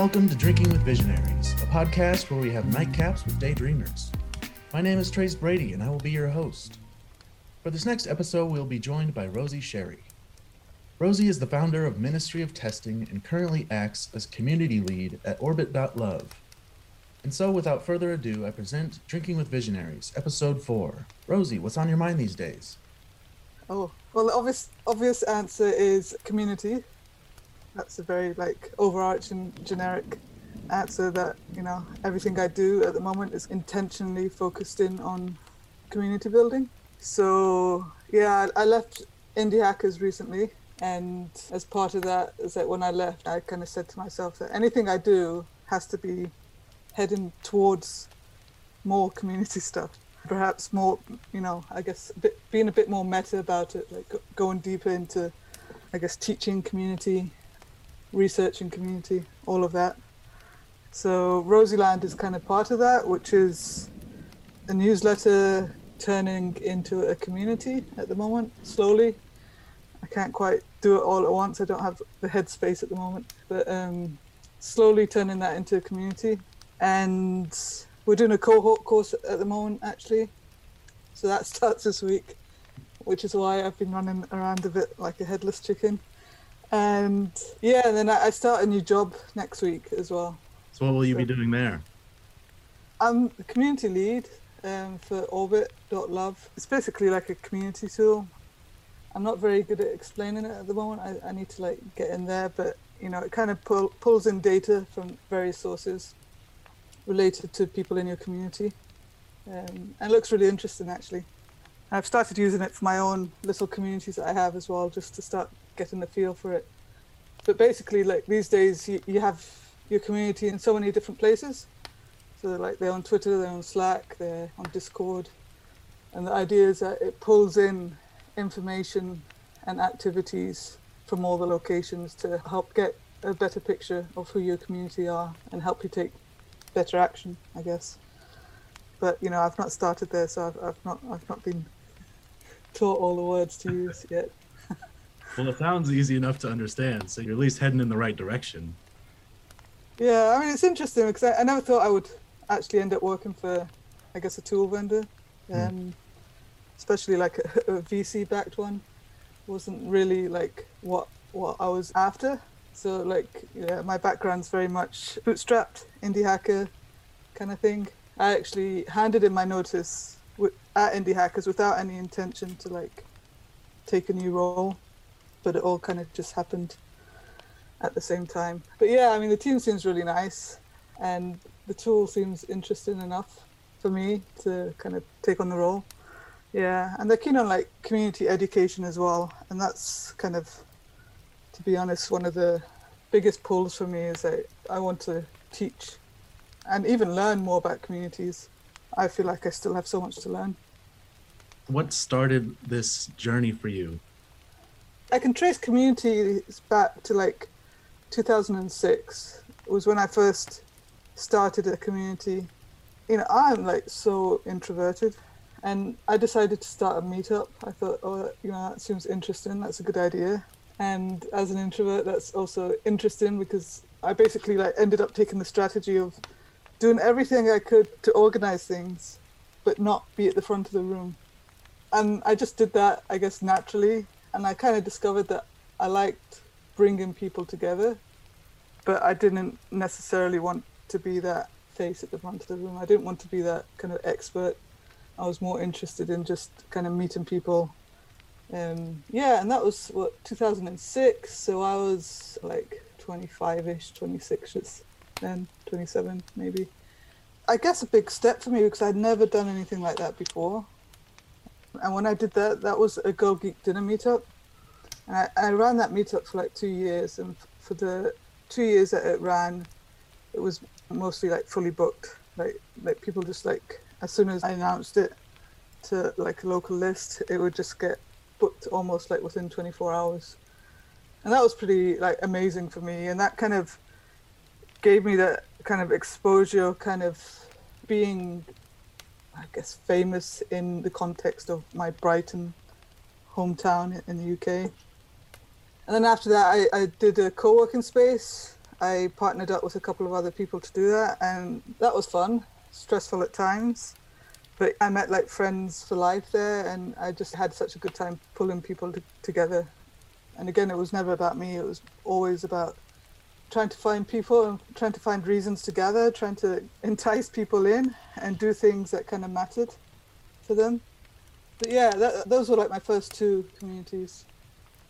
welcome to Drinking with Visionaries, a podcast where we have nightcaps with daydreamers. My name is Trace Brady, and I will be your host. For this next episode, we'll be joined by Rosie Sherry. Rosie is the founder of Ministry of Testing and currently acts as community lead at Orbit.love. And so, without further ado, I present Drinking with Visionaries, episode 4. Rosie, what's on your mind these days? Oh, well, the obvious, obvious answer is community. That's a very like overarching generic answer that, you know, everything I do at the moment is intentionally focused in on community building. So, yeah, I left Indie Hackers recently. And as part of that, is that when I left, I kind of said to myself that anything I do has to be heading towards more community stuff perhaps more you know i guess a bit, being a bit more meta about it like going deeper into i guess teaching community researching community all of that. So rosieland is kind of part of that which is a newsletter turning into a community at the moment slowly. I can't quite do it all at once. I don't have the headspace at the moment but um, slowly turning that into a community. And we're doing a cohort course at the moment actually. So that starts this week which is why i've been running around a bit like a headless chicken and yeah and then i start a new job next week as well. So what will you so, be doing there? I'm the community lead um, for orbit.love it's basically like a community tool. I'm not very good at explaining it at the moment. I, I need to like get in there but you know it kind of pull, pulls in data from various sources related to people in your community. Um, and it looks really interesting actually. I've started using it for my own little communities that I have as well, just to start getting the feel for it. But basically, like these days, you, you have your community in so many different places. So like they're on Twitter, they're on Slack, they're on Discord. And the idea is that it pulls in information and activities from all the locations to help get a better picture of who your community are and help you take better action, I guess. But you know, I've not started there, so I've, I've not I've not been taught all the words to use yet. well, it sounds easy enough to understand, so you're at least heading in the right direction. Yeah, I mean, it's interesting because I, I never thought I would actually end up working for, I guess, a tool vendor, hmm. um, especially like a, a VC-backed one. Wasn't really like what what I was after. So like yeah, my background's very much bootstrapped, indie hacker kind of thing. I actually handed in my notice at Indie Hackers without any intention to like take a new role, but it all kind of just happened at the same time. But yeah, I mean the team seems really nice, and the tool seems interesting enough for me to kind of take on the role. Yeah, and they're keen on like community education as well, and that's kind of to be honest, one of the biggest pulls for me is that I want to teach and even learn more about communities. I feel like I still have so much to learn. What started this journey for you? I can trace communities back to like 2006. It was when I first started a community. You know, I'm like so introverted and I decided to start a meetup. I thought, oh, you know, that seems interesting. That's a good idea. And as an introvert, that's also interesting because I basically like ended up taking the strategy of doing everything I could to organize things, but not be at the front of the room. And I just did that, I guess, naturally. And I kind of discovered that I liked bringing people together, but I didn't necessarily want to be that face at the front of the room. I didn't want to be that kind of expert. I was more interested in just kind of meeting people um, yeah, and that was what 2006. So I was like 25ish, 26ish then, 27 maybe. I guess a big step for me because I'd never done anything like that before. And when I did that, that was a Girl Geek dinner meetup. And I, I ran that meetup for like two years. And for the two years that it ran, it was mostly like fully booked. Like, like people just like, as soon as I announced it to like a local list, it would just get booked almost like within 24 hours and that was pretty like amazing for me and that kind of gave me that kind of exposure kind of being i guess famous in the context of my brighton hometown in the uk and then after that i, I did a co-working space I partnered up with a couple of other people to do that, and that was fun, stressful at times. But I met like friends for life there, and I just had such a good time pulling people to, together. And again, it was never about me, it was always about trying to find people and trying to find reasons to gather, trying to entice people in and do things that kind of mattered for them. But yeah, that, those were like my first two communities,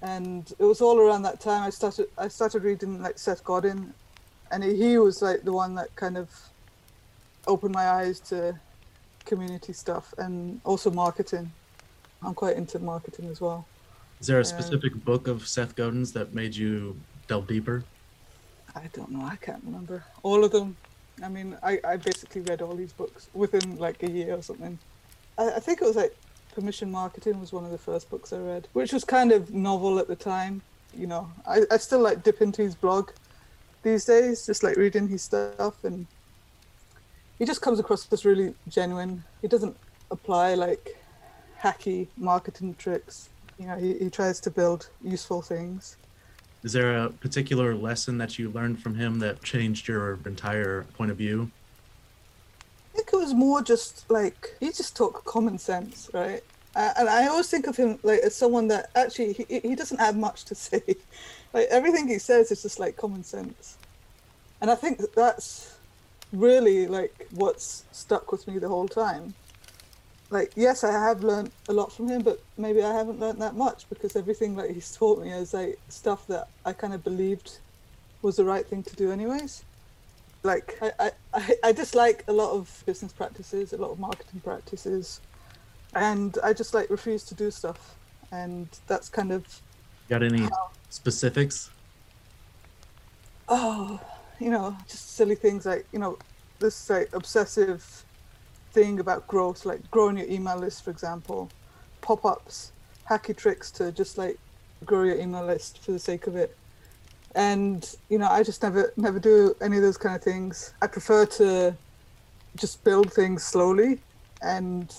and it was all around that time I started. I started reading like Seth Godin, and he was like the one that kind of opened my eyes to community stuff and also marketing. I'm quite into marketing as well. Is there a specific um, book of Seth Godin's that made you delve deeper? I don't know. I can't remember all of them. I mean, I, I basically read all these books within like a year or something. I, I think it was like Permission Marketing was one of the first books I read, which was kind of novel at the time. You know, I, I still like dip into his blog these days, just like reading his stuff, and he just comes across as really genuine. He doesn't apply like hacky marketing tricks. You know, he, he tries to build useful things. Is there a particular lesson that you learned from him that changed your entire point of view? I think it was more just like he just talked common sense, right? Uh, and I always think of him like as someone that actually he, he doesn't have much to say. like everything he says is just like common sense, and I think that that's really like what's stuck with me the whole time like yes i have learned a lot from him but maybe i haven't learned that much because everything that he's taught me is like stuff that i kind of believed was the right thing to do anyways. Like I, I i dislike a lot of business practices a lot of marketing practices and i just like refuse to do stuff and that's kind of got any how, specifics? Oh you know just silly things like you know this like obsessive thing about growth, like growing your email list, for example, pop ups, hacky tricks to just like grow your email list for the sake of it. And you know, I just never never do any of those kind of things. I prefer to just build things slowly and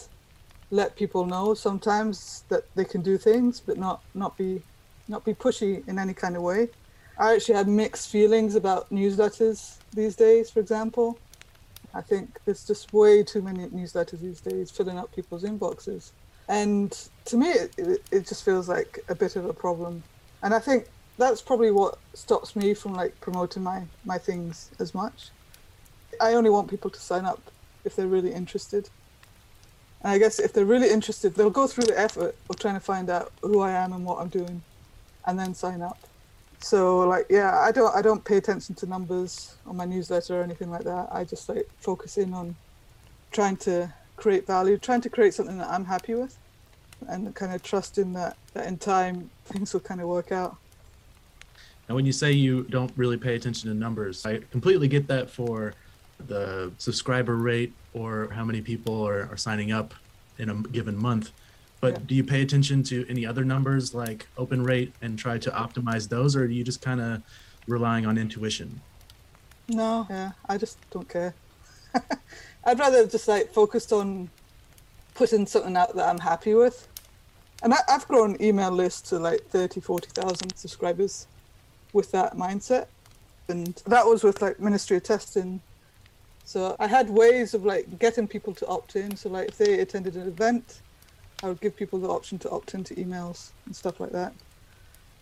let people know sometimes that they can do things, but not not be not be pushy in any kind of way. I actually had mixed feelings about newsletters these days, for example. I think there's just way too many newsletters these days filling up people's inboxes. And to me, it, it, just feels like a bit of a problem. And I think that's probably what stops me from like promoting my, my things as much. I only want people to sign up if they're really interested. And I guess if they're really interested, they'll go through the effort of trying to find out who I am and what I'm doing and then sign up. So like yeah, I don't I don't pay attention to numbers on my newsletter or anything like that. I just like focus in on trying to create value, trying to create something that I'm happy with, and kind of trusting that that in time things will kind of work out. And when you say you don't really pay attention to numbers, I completely get that for the subscriber rate or how many people are, are signing up in a given month. But yeah. do you pay attention to any other numbers like open rate and try to optimize those, or are you just kind of relying on intuition? No, yeah, I just don't care. I'd rather just like focused on putting something out that I'm happy with. And I, have grown email lists to like 30, 40,000 subscribers with that mindset. And that was with like Ministry of Testing. So I had ways of like getting people to opt in. So like if they attended an event, I would give people the option to opt into emails and stuff like that.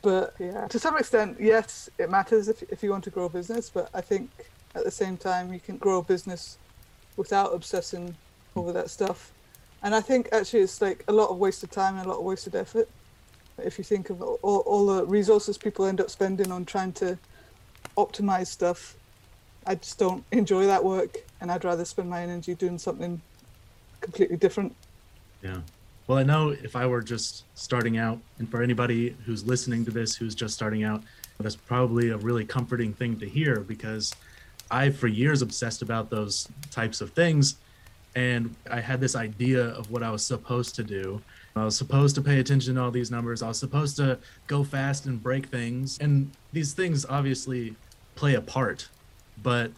But yeah, to some extent, yes, it matters if, if you want to grow a business. But I think at the same time, you can grow a business without obsessing over that stuff. And I think actually it's like a lot of wasted time and a lot of wasted effort. If you think of all, all the resources people end up spending on trying to optimize stuff, I just don't enjoy that work. And I'd rather spend my energy doing something completely different. Yeah. Well, I know if I were just starting out, and for anybody who's listening to this who's just starting out, that's probably a really comforting thing to hear because I, for years, obsessed about those types of things. And I had this idea of what I was supposed to do. I was supposed to pay attention to all these numbers. I was supposed to go fast and break things. And these things obviously play a part. But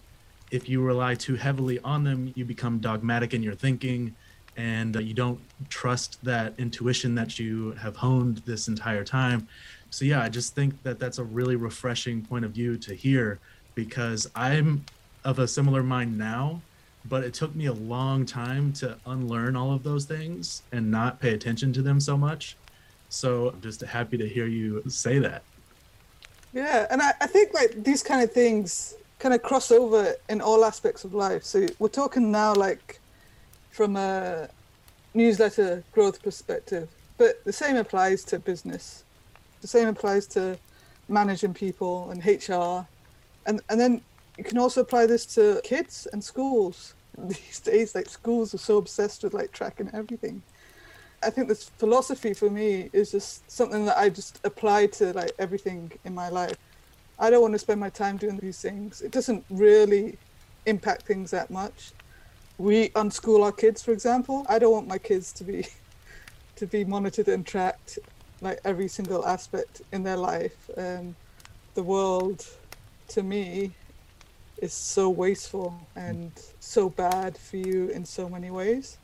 if you rely too heavily on them, you become dogmatic in your thinking and uh, you don't trust that intuition that you have honed this entire time. So yeah, I just think that that's a really refreshing point of view to hear because I'm of a similar mind now, but it took me a long time to unlearn all of those things and not pay attention to them so much. So I'm just happy to hear you say that. Yeah, and I, I think like these kind of things kind of cross over in all aspects of life. So we're talking now like from a newsletter growth perspective, but the same applies to business. The same applies to managing people and HR. And and then you can also apply this to kids and schools. These days like schools are so obsessed with like tracking everything. I think this philosophy for me is just something that I just apply to like everything in my life. I don't want to spend my time doing these things. It doesn't really impact things that much. We unschool our kids, for example. I don't want my kids to be to be monitored and tracked like every single aspect in their life. Um, the world, to me, is so wasteful and so bad for you in so many ways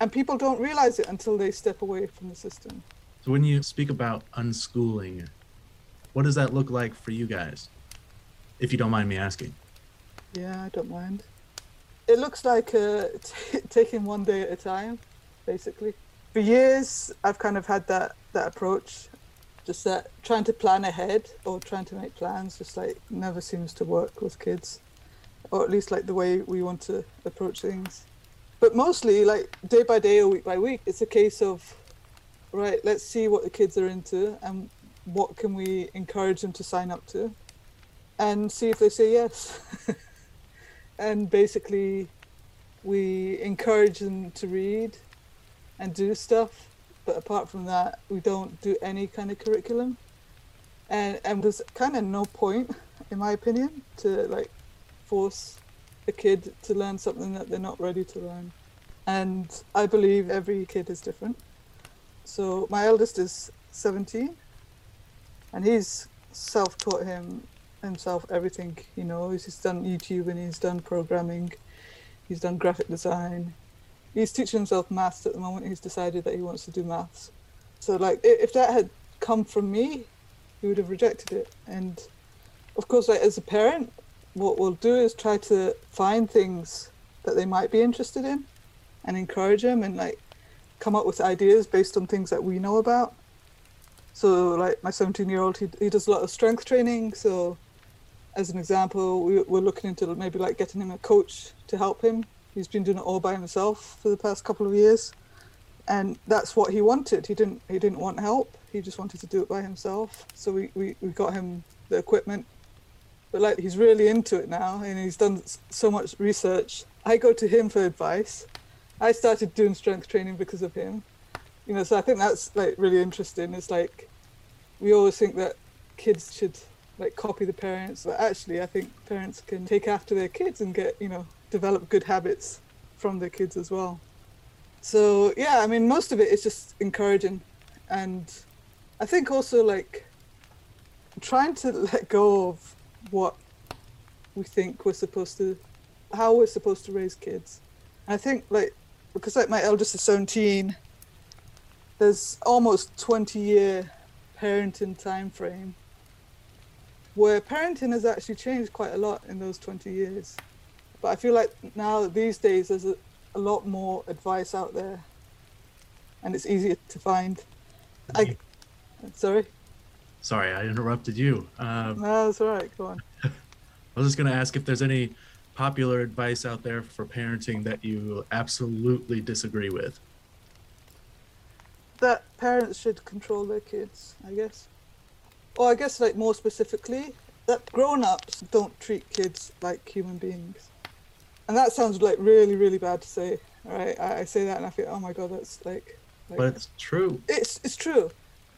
and people don't realize it until they step away from the system. So when you speak about unschooling, what does that look like for you guys? If you don't mind me asking. Yeah, I don't mind. It looks like uh, t- taking one day at a time, basically. For years, I've kind of had that that approach, just that trying to plan ahead or trying to make plans just like never seems to work with kids, or at least like the way we want to approach things. But mostly like day by day or week by week it's a case of right let's see what the kids are into and what can we encourage them to sign up to and see if they say yes and basically we encourage them to read and do stuff but apart from that we don't do any kind of curriculum and and there's kind of no point in my opinion to like force a kid to learn something that they're not ready to learn. And I believe every kid is different. So my eldest is 17 and he's self-taught him himself everything he knows. He's done YouTube and he's done programming. He's done graphic design. He's teaching himself maths at the moment. He's decided that he wants to do maths. So like if that had come from me, he would have rejected it. And of course, like as a parent, what we'll do is try to find things that they might be interested in and encourage them and like come up with ideas based on things that we know about. So like my 17 year old, he, he does a lot of strength training. So as an example, we, we're looking into maybe like getting him a coach to help him. He's been doing it all by himself for the past couple of years. And that's what he wanted. He didn't he didn't want help. He just wanted to do it by himself. So we, we, we got him the equipment but like he's really into it now and he's done so much research. I go to him for advice. I started doing strength training because of him. You know, so I think that's like really interesting. It's like we always think that kids should like copy the parents, but actually I think parents can take after their kids and get, you know, develop good habits from their kids as well. So yeah, I mean most of it is just encouraging and I think also like trying to let go of what we think we're supposed to, how we're supposed to raise kids. I think like because like my eldest is 17, there's almost 20 year parenting time frame where parenting has actually changed quite a lot in those 20 years. But I feel like now these days there's a, a lot more advice out there and it's easier to find. I, sorry? Sorry, I interrupted you. Um, no, that's all right. Go on. I was just going to ask if there's any popular advice out there for parenting that you absolutely disagree with. That parents should control their kids, I guess. Or I guess, like more specifically, that grown-ups don't treat kids like human beings. And that sounds like really, really bad to say. Right? I, I say that and I feel, oh my god, that's like. like but it's true. It's it's true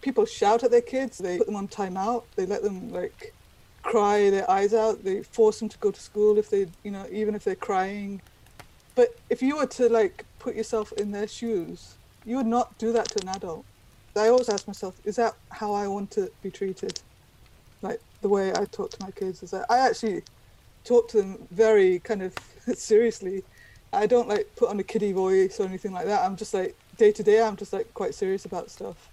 people shout at their kids. They put them on timeout. They let them like cry their eyes out. They force them to go to school if they, you know, even if they're crying. But if you were to like put yourself in their shoes, you would not do that to an adult. I always ask myself, is that how I want to be treated? Like the way I talk to my kids is that I actually talk to them very kind of seriously. I don't like put on a kiddie voice or anything like that. I'm just like day to day. I'm just like quite serious about stuff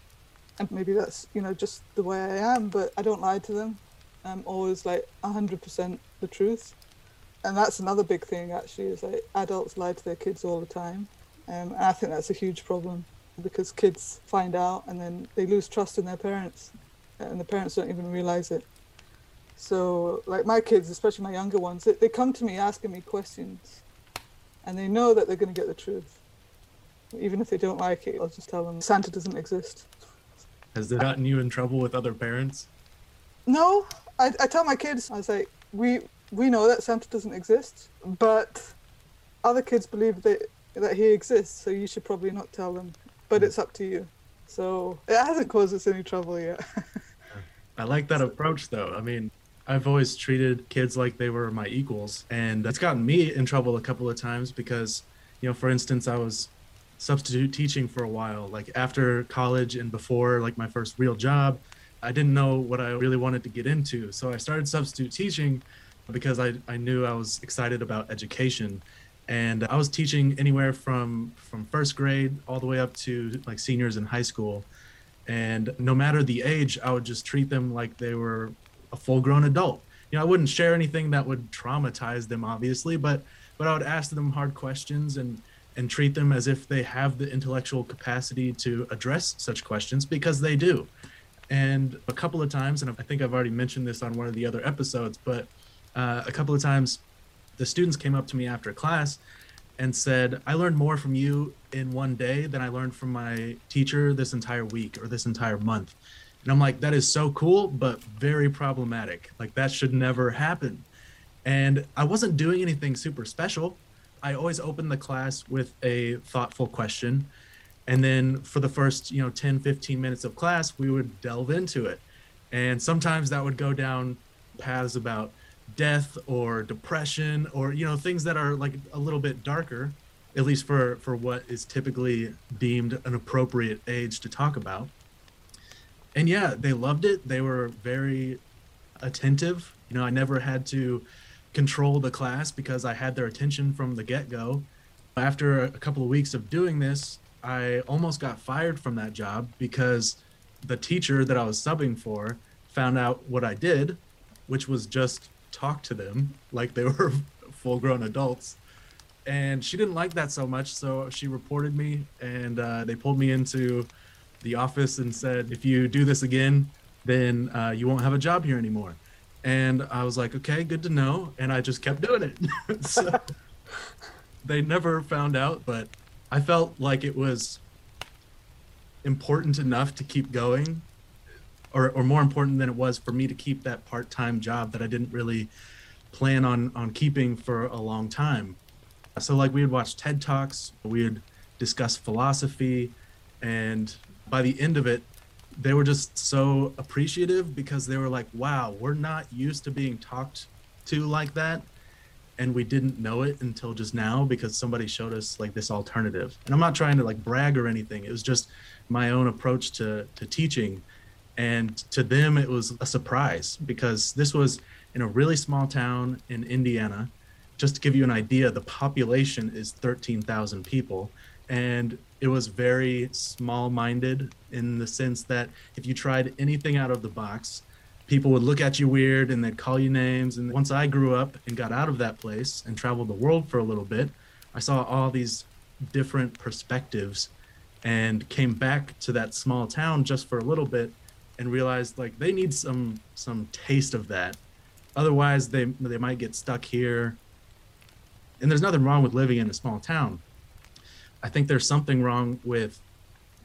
and maybe that's you know just the way I am. But I don't lie to them. I'm always like hundred percent the truth. And that's another big thing actually is like adults lie to their kids all the time. Um, and I think that's a huge problem because kids find out and then they lose trust in their parents and the parents don't even realize it. So, like my kids, especially my younger ones, they, they come to me asking me questions and they know that they're going to get the truth. Even if they don't like it, I'll just tell them Santa doesn't exist. Has it gotten you in trouble with other parents? No, I, I tell my kids, I was like, we we know that Santa doesn't exist, but other kids believe that that he exists, so you should probably not tell them. But it's up to you. So it hasn't caused us any trouble yet. I like that approach, though. I mean, I've always treated kids like they were my equals, and that's gotten me in trouble a couple of times because, you know, for instance, I was substitute teaching for a while, like after college and before like my first real job. I didn't know what I really wanted to get into. So I started substitute teaching because I, I knew I was excited about education. And I was teaching anywhere from from first grade all the way up to like seniors in high school. And no matter the age, I would just treat them like they were a full grown adult. You know, I wouldn't share anything that would traumatize them, obviously, but but I would ask them hard questions and and treat them as if they have the intellectual capacity to address such questions because they do. And a couple of times, and I think I've already mentioned this on one of the other episodes, but uh, a couple of times the students came up to me after class and said, I learned more from you in one day than I learned from my teacher this entire week or this entire month. And I'm like, that is so cool, but very problematic. Like, that should never happen. And I wasn't doing anything super special. I always open the class with a thoughtful question. And then for the first, you know, 10, 15 minutes of class, we would delve into it. And sometimes that would go down paths about death or depression or, you know, things that are like a little bit darker, at least for, for what is typically deemed an appropriate age to talk about. And yeah, they loved it. They were very attentive. You know, I never had to control the class because I had their attention from the get go. After a couple of weeks of doing this, I almost got fired from that job because the teacher that I was subbing for found out what I did, which was just talk to them like they were full grown adults. And she didn't like that so much, so she reported me and uh, they pulled me into the office and said, if you do this again, then uh, you won't have a job here anymore. And I was like, okay, good to know. And I just kept doing it. so they never found out, but I felt like it was important enough to keep going, or, or more important than it was for me to keep that part time job that I didn't really plan on, on keeping for a long time. So, like, we would watch TED Talks, we would discuss philosophy, and by the end of it, they were just so appreciative because they were like, wow, we're not used to being talked to like that. And we didn't know it until just now because somebody showed us like this alternative. And I'm not trying to like brag or anything. It was just my own approach to, to teaching. And to them, it was a surprise because this was in a really small town in Indiana. Just to give you an idea, the population is 13,000 people. And it was very small minded in the sense that if you tried anything out of the box, people would look at you weird and they'd call you names. And once I grew up and got out of that place and traveled the world for a little bit, I saw all these different perspectives and came back to that small town just for a little bit and realized like they need some some taste of that otherwise they they might get stuck here and there's nothing wrong with living in a small town I think there's something wrong with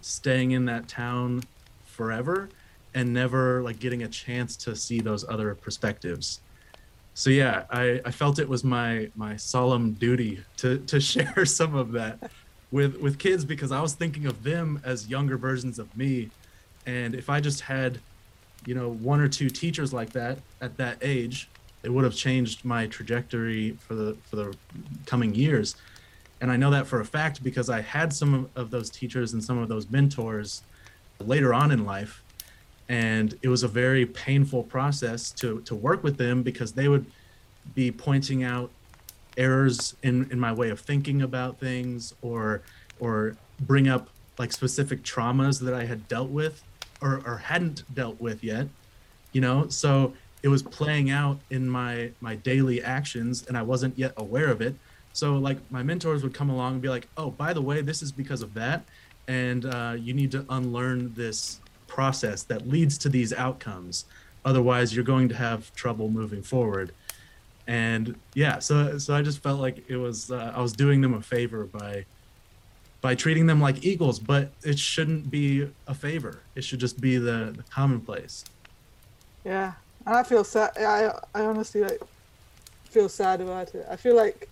staying in that town forever and never like getting a chance to see those other perspectives. So yeah, I, I felt it was my my solemn duty to to share some of that with with kids because I was thinking of them as younger versions of me. And if I just had, you know, one or two teachers like that at that age, it would have changed my trajectory for the for the coming years and I know that for a fact because I had some of those teachers and some of those mentors later on in life. And it was a very painful process to, to work with them because they would be pointing out errors in, in my way of thinking about things or or bring up like specific traumas that I had dealt with or, or hadn't dealt with yet. You know, so it was playing out in my my daily actions and I wasn't yet aware of it. So like my mentors would come along and be like, "Oh, by the way, this is because of that, and uh, you need to unlearn this process that leads to these outcomes. Otherwise, you're going to have trouble moving forward." And yeah, so so I just felt like it was uh, I was doing them a favor by by treating them like equals, but it shouldn't be a favor. It should just be the, the commonplace. Yeah, and I feel sad. I I honestly like feel sad about it. I feel like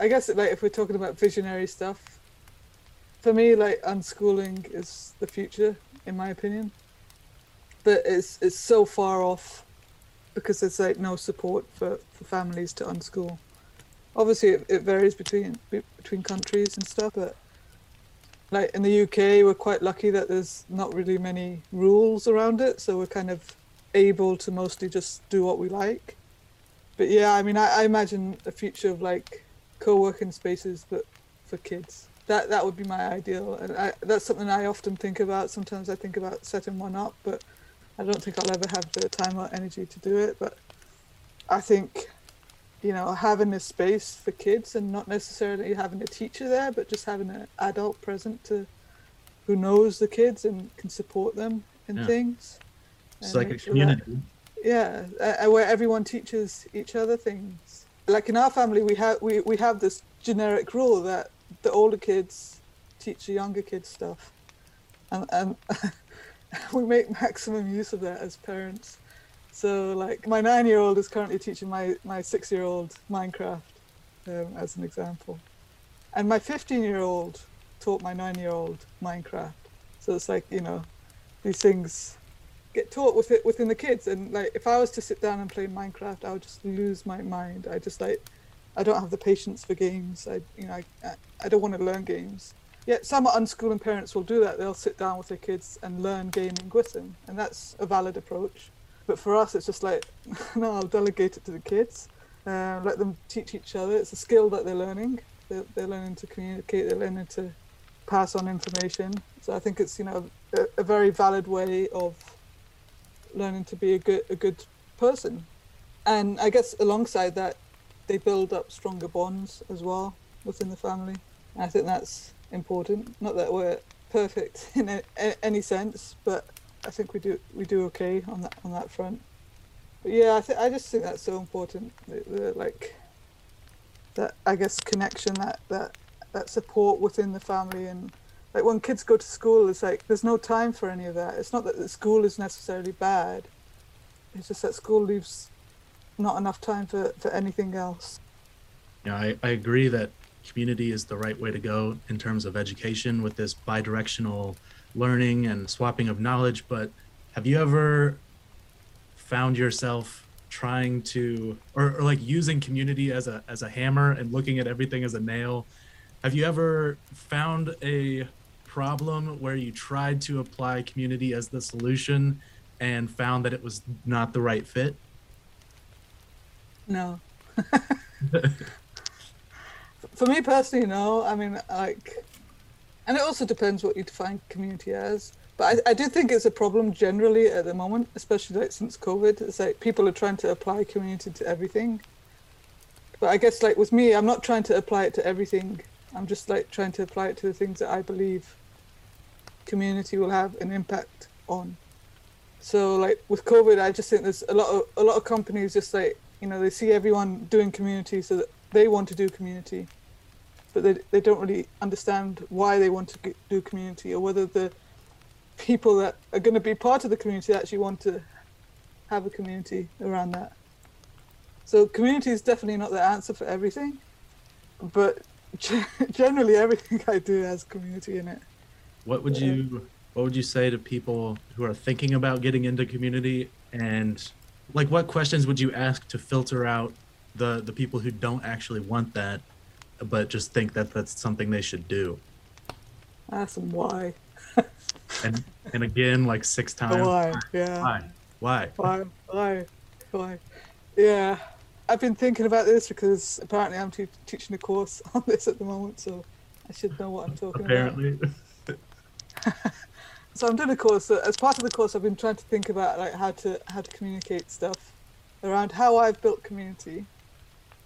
I guess like if we're talking about visionary stuff, for me like unschooling is the future in my opinion. But it's it's so far off because there's like no support for, for families to unschool. Obviously, it, it varies between between countries and stuff, but like in the UK, we're quite lucky that there's not really many rules around it, so we're kind of able to mostly just do what we like. But yeah, I mean, I, I imagine a future of like co-working spaces, but for kids. That that would be my ideal, and I, that's something I often think about. Sometimes I think about setting one up, but I don't think I'll ever have the time or energy to do it. But I think, you know, having a space for kids and not necessarily having a teacher there, but just having an adult present to who knows the kids and can support them in Yeah. things. It's like a sure that- yeah, uh, where everyone teaches each other things. Like in our family, we have we, we have this generic rule that the older kids teach the younger kids stuff, and and we make maximum use of that as parents. So like my nine year old is currently teaching my my six year old Minecraft, um, as an example, and my fifteen year old taught my nine year old Minecraft. So it's like you know, these things get taught with it within the kids. And like if i was to sit down and play minecraft i would just lose my mind. I just like i don't have the patience for games. I you know I- I don't want to learn games. Yet some unschooling parents will do that. They'll sit down with their kids and learn gaming with them. And that's a valid approach but for us it's just like no i'll delegate it to the kids. Uh, let them teach each other. It's a skill that they're learning. They're, they're learning to communicate. They're learning to pass on information. So i think it's you know a, a very valid way of learning to be a good a good person. And i guess alongside that they build up stronger bonds as well within the family. And i think that's important. Not that we're perfect in a, a- any sense but i think we do we do okay on that on that front. But yeah i, th- I just think that's so important the, the, like that i guess connection that that that support within the family. And like when kids go to school it's like there's no time for any of that. It's not that the school is necessarily bad. It's just that school leaves not enough time for, for anything else. Yeah, I, I agree that community is the right way to go in terms of education with this bi-directional learning and swapping of knowledge. But have you ever found yourself trying to or, or like using community as a as a hammer and looking at everything as a nail? Have you ever found a problem where you tried to apply community as the solution and found that it was not the right fit? no for me personally no i mean like and it also depends what you define community as but I, I do think it's a problem generally at the moment especially like since covid. It's like people are trying to apply community to everything. But i guess like with me i'm not trying to apply it to everything. I'm just like trying to apply it to the things that i believe community will have an impact on. So like with covid i just think there's a lot of a lot of companies just like you know they see everyone doing community so that they want to do community but they, they don't really understand why they want to do community or whether the people that are going to be part of the community actually want to have a community around that. So community is definitely not the answer for everything but generally everything i do has community in it. What would you what would you say to people who are thinking about getting into community? And like what questions would you ask to filter out the the people who don't actually want that but just think that that's something they should do? ask them why And and again like six times. why yeah Why? Why? Why? Why? Why? Yeah, I've been thinking about this because apparently I'm te- teaching a course on this at the moment, so I should know what I'm talking about. Apparently. so I'm doing a course. So as part of the course, I've been trying to think about like how to how to communicate stuff around how I've built community.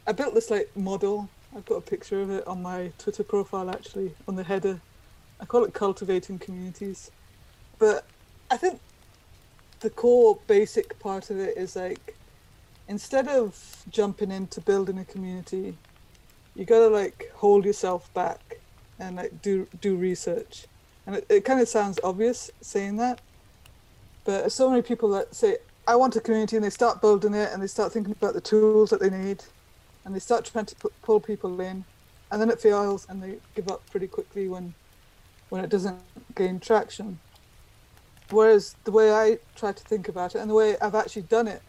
I built this like model. I've got a picture of it on my Twitter profile actually on the header. I call it cultivating communities. But I think the core basic part of it is like instead of jumping into building a community, you gotta like hold yourself back and like do do research. And it, it kind of sounds obvious saying that, but so many people that say I want a community and they start building it and they start thinking about the tools that they need, and they start trying to put, pull people in, and then it fails and they give up pretty quickly when when it doesn't gain traction. Whereas the way I try to think about it and the way I've actually done it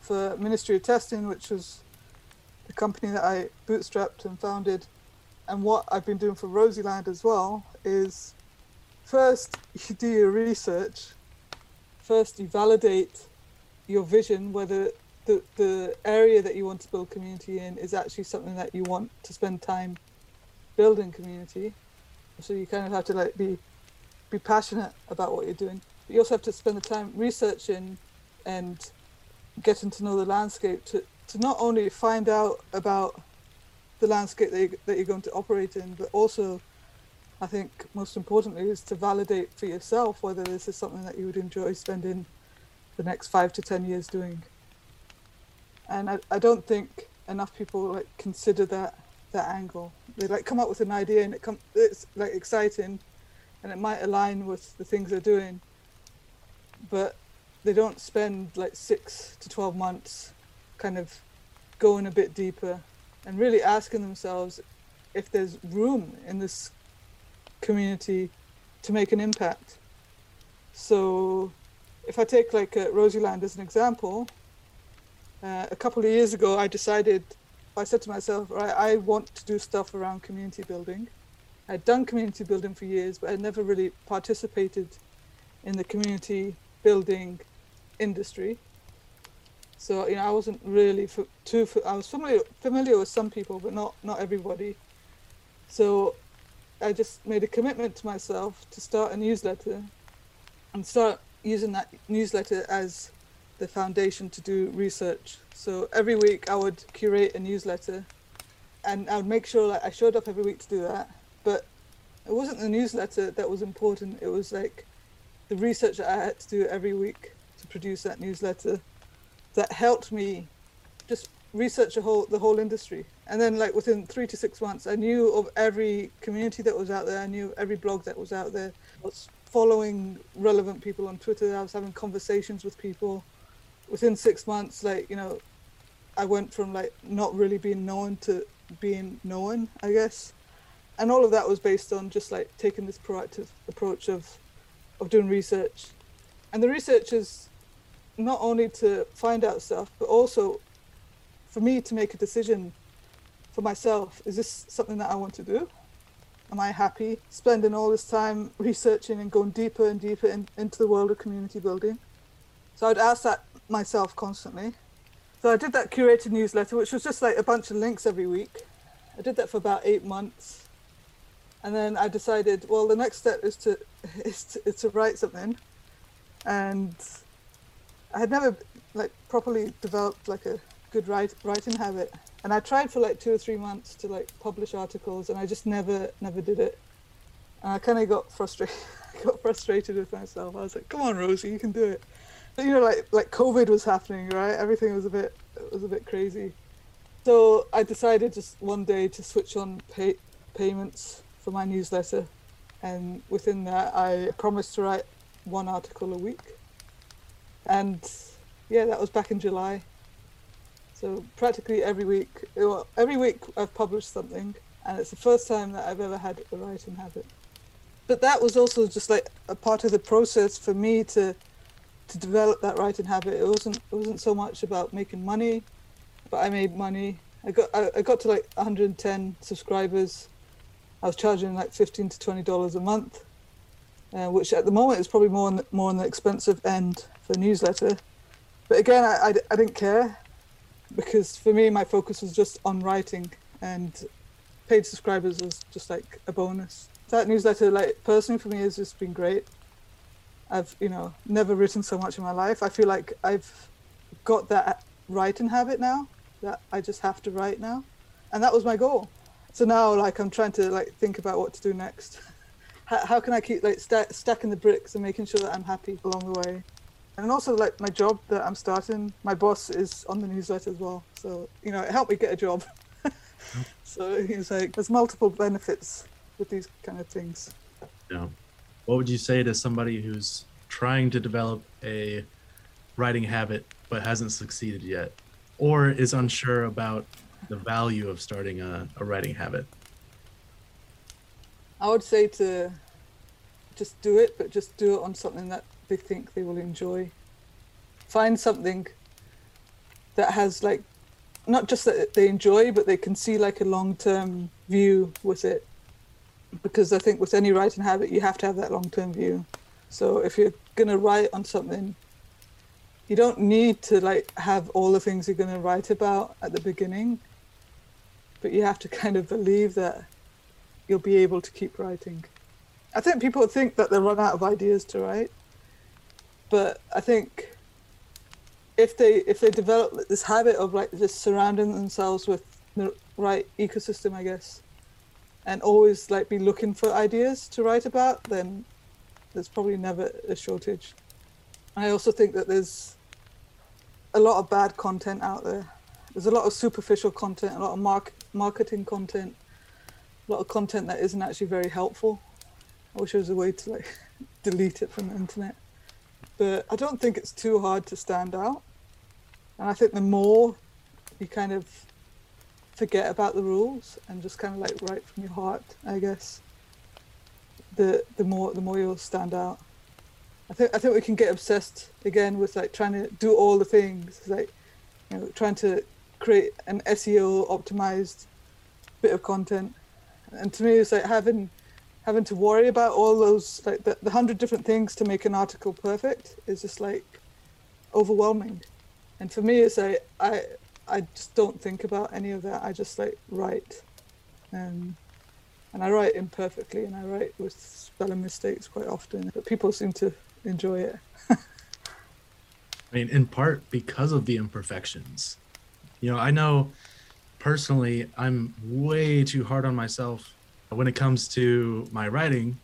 for Ministry of Testing, which was the company that I bootstrapped and founded, and what I've been doing for Rosieland as well, is first you do your research, first you validate your vision, whether the, the area that you want to build community in is actually something that you want to spend time building community. So you kind of have to like be be passionate about what you're doing. But you also have to spend the time researching and getting to know the landscape to, to not only find out about the landscape that, you, that you're going to operate in, but also, I think most importantly, is to validate for yourself whether this is something that you would enjoy spending the next five to ten years doing. And I, I don't think enough people like consider that that angle. They like come up with an idea and it come it's like exciting, and it might align with the things they're doing, but they don't spend like six to 12 months kind of going a bit deeper and really asking themselves if there's room in this community to make an impact. So, if I take like uh, Rosieland as an example, uh, a couple of years ago, I decided, I said to myself, right, I want to do stuff around community building. I'd done community building for years, but I'd never really participated in the community building industry. So you know, I wasn't really f- too. F- I was familiar familiar with some people, but not not everybody. So I just made a commitment to myself to start a newsletter, and start using that newsletter as the foundation to do research. So every week I would curate a newsletter, and I would make sure that I showed up every week to do that. But it wasn't the newsletter that was important. It was like the research that I had to do every week to produce that newsletter that helped me just research the whole the whole industry. And then like within three to six months, I knew of every community that was out there. I knew every blog that was out there. I was following relevant people on Twitter. I was having conversations with people. Within six months, like you know, I went from like not really being known to being known, I guess. And all of that was based on just like taking this proactive approach of of doing research. And the research is not only to find out stuff, but also for me to make a decision for myself. Is this something that I want to do? Am I happy spending all this time researching and going deeper and deeper in, into the world of community building? So I'd ask that myself constantly. So I did that curated newsletter, which was just like a bunch of links every week. I did that for about eight months. And then I decided, well, the next step is to is to, is to write something. And I had never like properly developed like a good write, writing habit, and I tried for like two or three months to like publish articles, and I just never never did it. And I kind of got frustrated. got frustrated with myself. I was like, "Come on, Rosie, you can do it." You know, like like COVID was happening, right? Everything was a bit it was a bit crazy. So I decided just one day to switch on pay, payments for my newsletter, and within that, I promised to write one article a week and yeah, that was back in July. So practically every week, well, every week I've published something, and it's the first time that I've ever had a writing habit. But that was also just like a part of the process for me to to develop that writing habit. It wasn't it wasn't so much about making money, but I made money. I got I, I got to like 110 subscribers. I was charging like 15 to 20 dollars a month, uh, which at the moment is probably more on the, more on the expensive end for a newsletter. But again, I, I, I didn't care because for me, my focus was just on writing and paid subscribers was just like a bonus. That newsletter, like personally for me, has just been great. I've you know never written so much in my life. I feel like I've got that writing habit now that I just have to write now, and that was my goal. So now like I'm trying to like think about what to do next. how, how can I keep like st- stacking the bricks and making sure that I'm happy along the way. And also like my job that I'm starting, my boss is on the newsletter as well. So, you know, it helped me get a job. so it's like there's multiple benefits with these kind of things. Yeah. What would you say to somebody who's trying to develop a writing habit but hasn't succeeded yet? Or is unsure about the value of starting a, a writing habit? I would say to just do it, but just do it on something that they think they will enjoy. Find something that has like not just that they enjoy, but they can see like a long term view with it. Because I think with any writing habit, you have to have that long term view. So if you're gonna write on something, you don't need to like have all the things you're gonna write about at the beginning, but you have to kind of believe that you'll be able to keep writing. I think people think that they run out of ideas to write, but I think if they if they develop this habit of like just surrounding themselves with the right ecosystem, I guess, and always like be looking for ideas to write about, then there's probably never a shortage. I also think that there's a lot of bad content out there. There's a lot of superficial content, a lot of mark, marketing content, a lot of content that isn't actually very helpful. I wish there was a way to like delete it from the internet. But I don't think it's too hard to stand out. And I think the more you kind of forget about the rules and just kind of like write from your heart, I guess, the the more the more you'll stand out. I think I think we can get obsessed again with like trying to do all the things, like you know, trying to create an SEO optimized bit of content. And to me it's like having having to worry about all those like the, the hundred different things to make an article perfect is just like overwhelming. And for me it's like i i just don't think about any of that i just like write um, and i write imperfectly and i write with spelling mistakes quite often but people seem to enjoy it i mean in part because of the imperfections you know i know personally, I'm way too hard on myself when it comes to my writing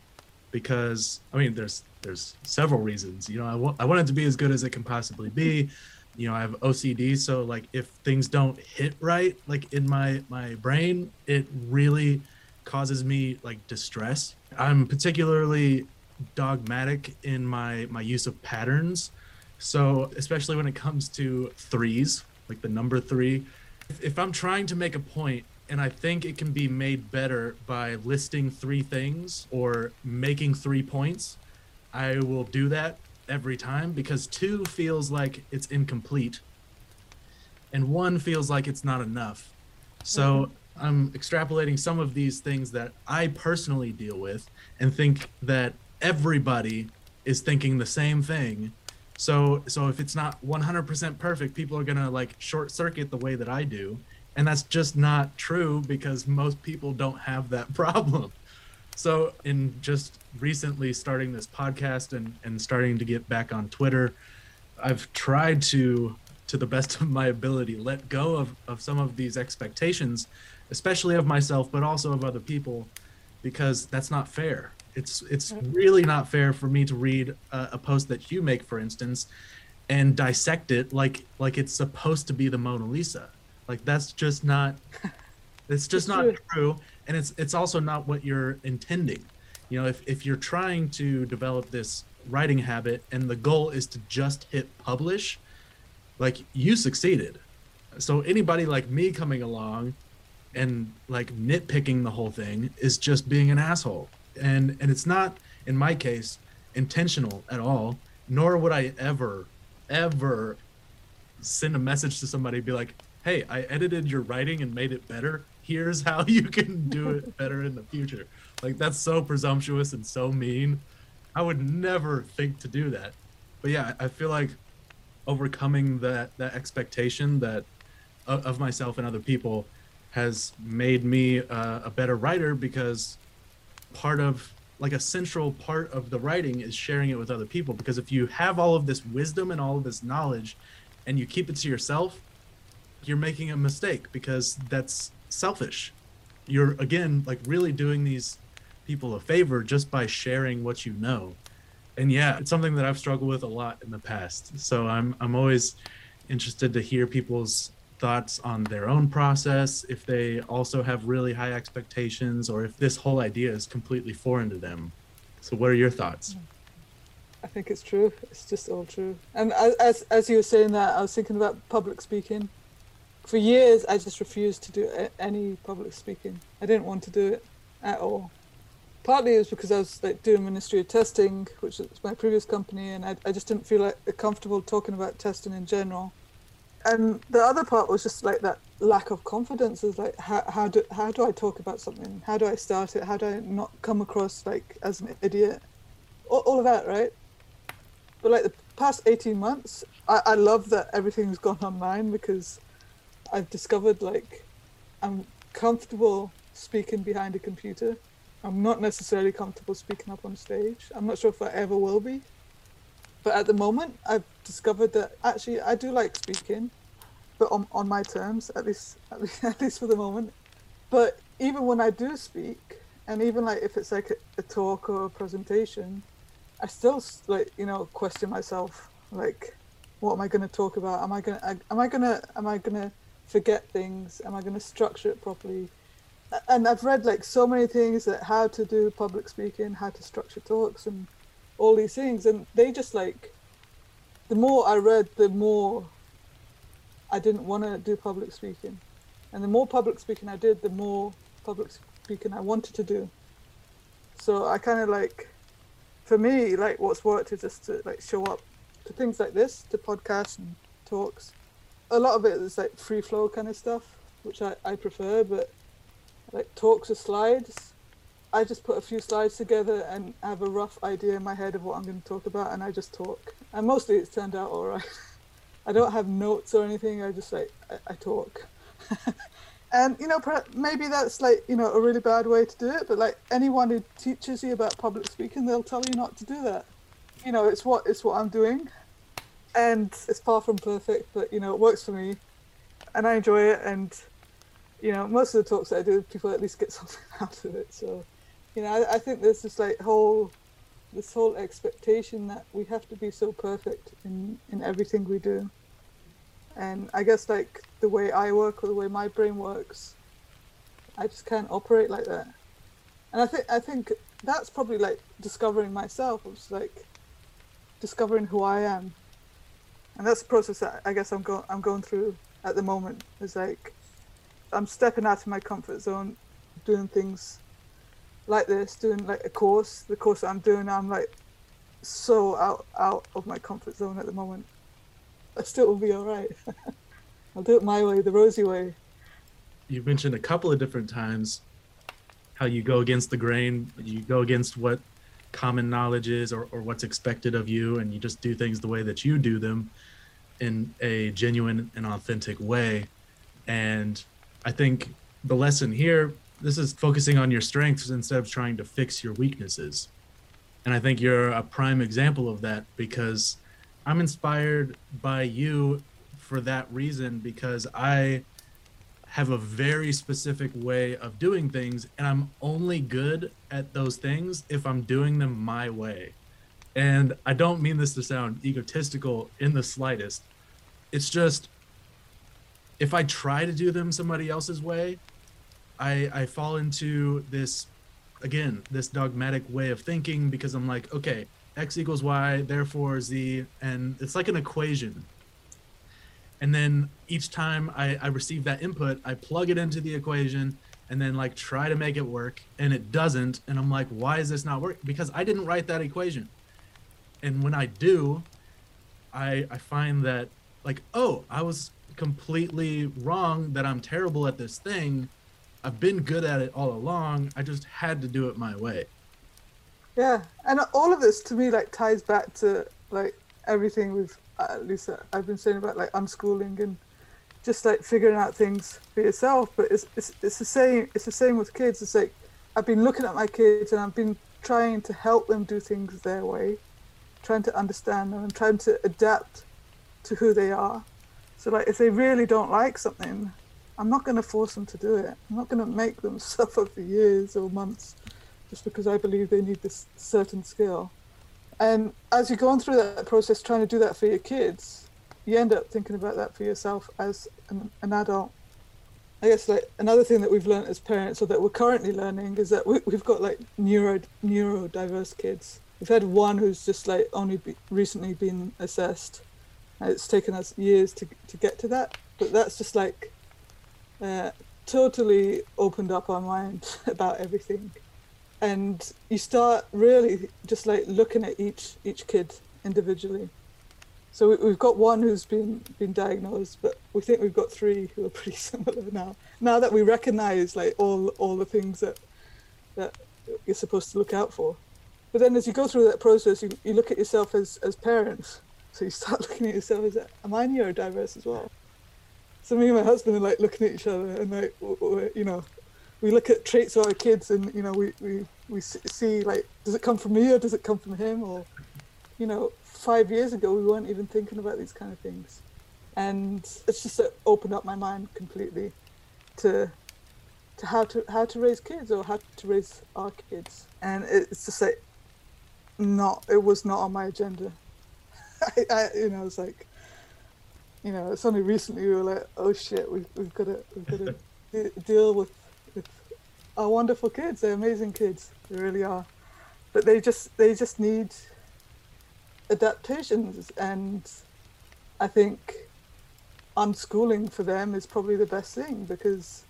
because I mean, there's there's several reasons. You know, I want I want it to be as good as it can possibly be. You know, I have OCD, so like if things don't hit right, like in my my brain, it really causes me like distress. I'm particularly dogmatic in my my use of patterns. So, especially when it comes to threes, like the number 3, if I'm trying to make a point and I think it can be made better by listing three things or making three points, I will do that every time because two feels like it's incomplete and one feels like it's not enough. So mm-hmm. I'm extrapolating some of these things that I personally deal with and think that everybody is thinking the same thing so so if it's not 100% perfect, people are gonna like short circuit the way that I do, and that's just not true because most people don't have that problem. So in just recently starting this podcast and and starting to get back on Twitter, I've tried to to the best of my ability let go of of some of these expectations, especially of myself, but also of other people, because that's not fair it's it's mm-hmm. really not fair for me to read a, a, post that you make, for instance, and dissect it like like it's supposed to be the Mona Lisa. Like that's just not. It's just it's not true. true, and it's it's also not what you're intending. You know, if if you're trying to develop this writing habit and the goal is to just hit publish, like you succeeded. So anybody like me coming along and like nitpicking the whole thing is just being an asshole and and it's not in my case intentional at all nor would i ever ever send a message to somebody be like hey i edited your writing and made it better here's how you can do it better in the future. Like that's so presumptuous and so mean. I would never think to do that. But yeah i feel like overcoming that that expectation that of, of myself and other people has made me uh, a better writer because part of like a central part of the writing is sharing it with other people. Because if you have all of this wisdom and all of this knowledge and you keep it to yourself you're making a mistake because that's selfish you're again like really doing these people a favor just by sharing what you know and yeah it's something that i've struggled with a lot in the past so i'm i'm always interested to hear people's thoughts on their own process, if they also have really high expectations, or if this whole idea is completely foreign to them. So, what are your thoughts? I think it's true. It's just all true. And as as you were saying that, I was thinking about public speaking. For years, I just refused to do any public speaking. I didn't want to do it at all. Partly it was because I was like doing ministry of testing, which was my previous company, and I, I just didn't feel like comfortable talking about testing in general and the other part was just like that lack of confidence is like how, how do how do I talk about something? How do I start it? How do I not come across like as an idiot? All, all of that, right? But like the past eighteen months, I, I love that everything's gone online because I've discovered like I'm comfortable speaking behind a computer. I'm not necessarily comfortable speaking up on stage. I'm not sure if I ever will be. But at the moment, I've discovered that actually I do like speaking, but on, on my terms, at least, at least at least for the moment. But even when I do speak, and even like if it's like a, a talk or a presentation, I still like you know question myself like, what am I going to talk about? Am I to am I going to am I going to forget things? Am I going to structure it properly? And I've read like so many things that how to do public speaking, how to structure talks, and all these things and they just like the more i read the more i didn't want to do public speaking and the more public speaking i did the more public speaking i wanted to do so i kind of like for me like what's worked is just to like show up to things like this to podcasts and talks a lot of it is like free flow kind of stuff which i, I prefer but like talks or slides I just put a few slides together and have a rough idea in my head of what I'm going to talk about, and I just talk. And mostly it's turned out all right. I don't have notes or anything. I just like I, I talk. and you know, maybe that's like you know a really bad way to do it. But like anyone who teaches you about public speaking, they'll tell you not to do that. You know, it's what it's what I'm doing, and it's far from perfect, but you know, it works for me, and I enjoy it. And you know, most of the talks that I do, people at least get something out of it. So you know, I, I think there's this like whole this whole expectation that we have to be so perfect in in everything we do and i guess like the way i work or the way my brain works i just can't operate like that and i think i think that's probably like discovering myself it's like discovering who i am and that's the process that i guess i'm going i'm going through at the moment is like i'm stepping out of my comfort zone doing things like this, doing like a course, the course that I'm doing, I'm like so out out of my comfort zone at the moment. I still will be all right. I'll do it my way, the Rosie way. You've mentioned a couple of different times how you go against the grain, you go against what common knowledge is or, or what's expected of you, and you just do things the way that you do them in a genuine and authentic way. And I think the lesson here this is focusing on your strengths instead of trying to fix your weaknesses. And I think you're a prime example of that because I'm inspired by you for that reason because I have a very specific way of doing things and I'm only good at those things if I'm doing them my way. And I don't mean this to sound egotistical in the slightest. It's just if I try to do them somebody else's way, I I fall into this again this dogmatic way of thinking because I'm like okay x equals y therefore z and it's like an equation. And then each time I, I receive that input I plug it into the equation and then like try to make it work and it doesn't. And I'm like why is this not working because I didn't write that equation. And when I do I I find that like oh I was completely wrong that I'm terrible at this thing I've been good at it all along. I just had to do it my way. Yeah, and all of this to me like ties back to like everything we've uh, at least I've been saying about like unschooling and just like figuring out things for yourself. But it's it's it's the same. It's the same with kids. It's like I've been looking at my kids and I've been trying to help them do things their way, trying to understand them and trying to adapt to who they are. So like if they really don't like something, I'm not going to force them to do it. I'm not going to make them suffer for years or months just because I believe they need this certain skill. And as you're going through that process, trying to do that for your kids, you end up thinking about that for yourself as an, an adult. I guess like another thing that we've learned as parents, or that we're currently learning, is that we, we've got like neuro neurodiverse kids. We've had one who's just like only be, recently been assessed. It's taken us years to to get to that, but that's just like uh, totally opened up our mind about everything, and you start really just like looking at each each kid individually so we, have got one who's been been diagnosed, but we think we've got three who are pretty similar now. Now that we recognise like all all the things that that you're supposed to look out for, but then as you go through that process, you, you look at yourself as as parents. So you start looking at yourself as, am I neurodiverse as well? So me and my husband are like looking at each other and like you know, we look at traits of our kids and you know we we we see like does it come from me or does it come from him or you know five years ago, we weren't even thinking about these kind of things. And it's just uh, opened up my mind completely to to how to how to raise kids or how to raise our kids. And it's just like not it was not on my agenda. I, I you know, it's like you know, it's only recently we were like, oh shit, we've we've got to we've got to de- deal with with our wonderful kids. They're amazing kids. They really are. But they just they just need adaptations and I think unschooling for them is probably the best thing because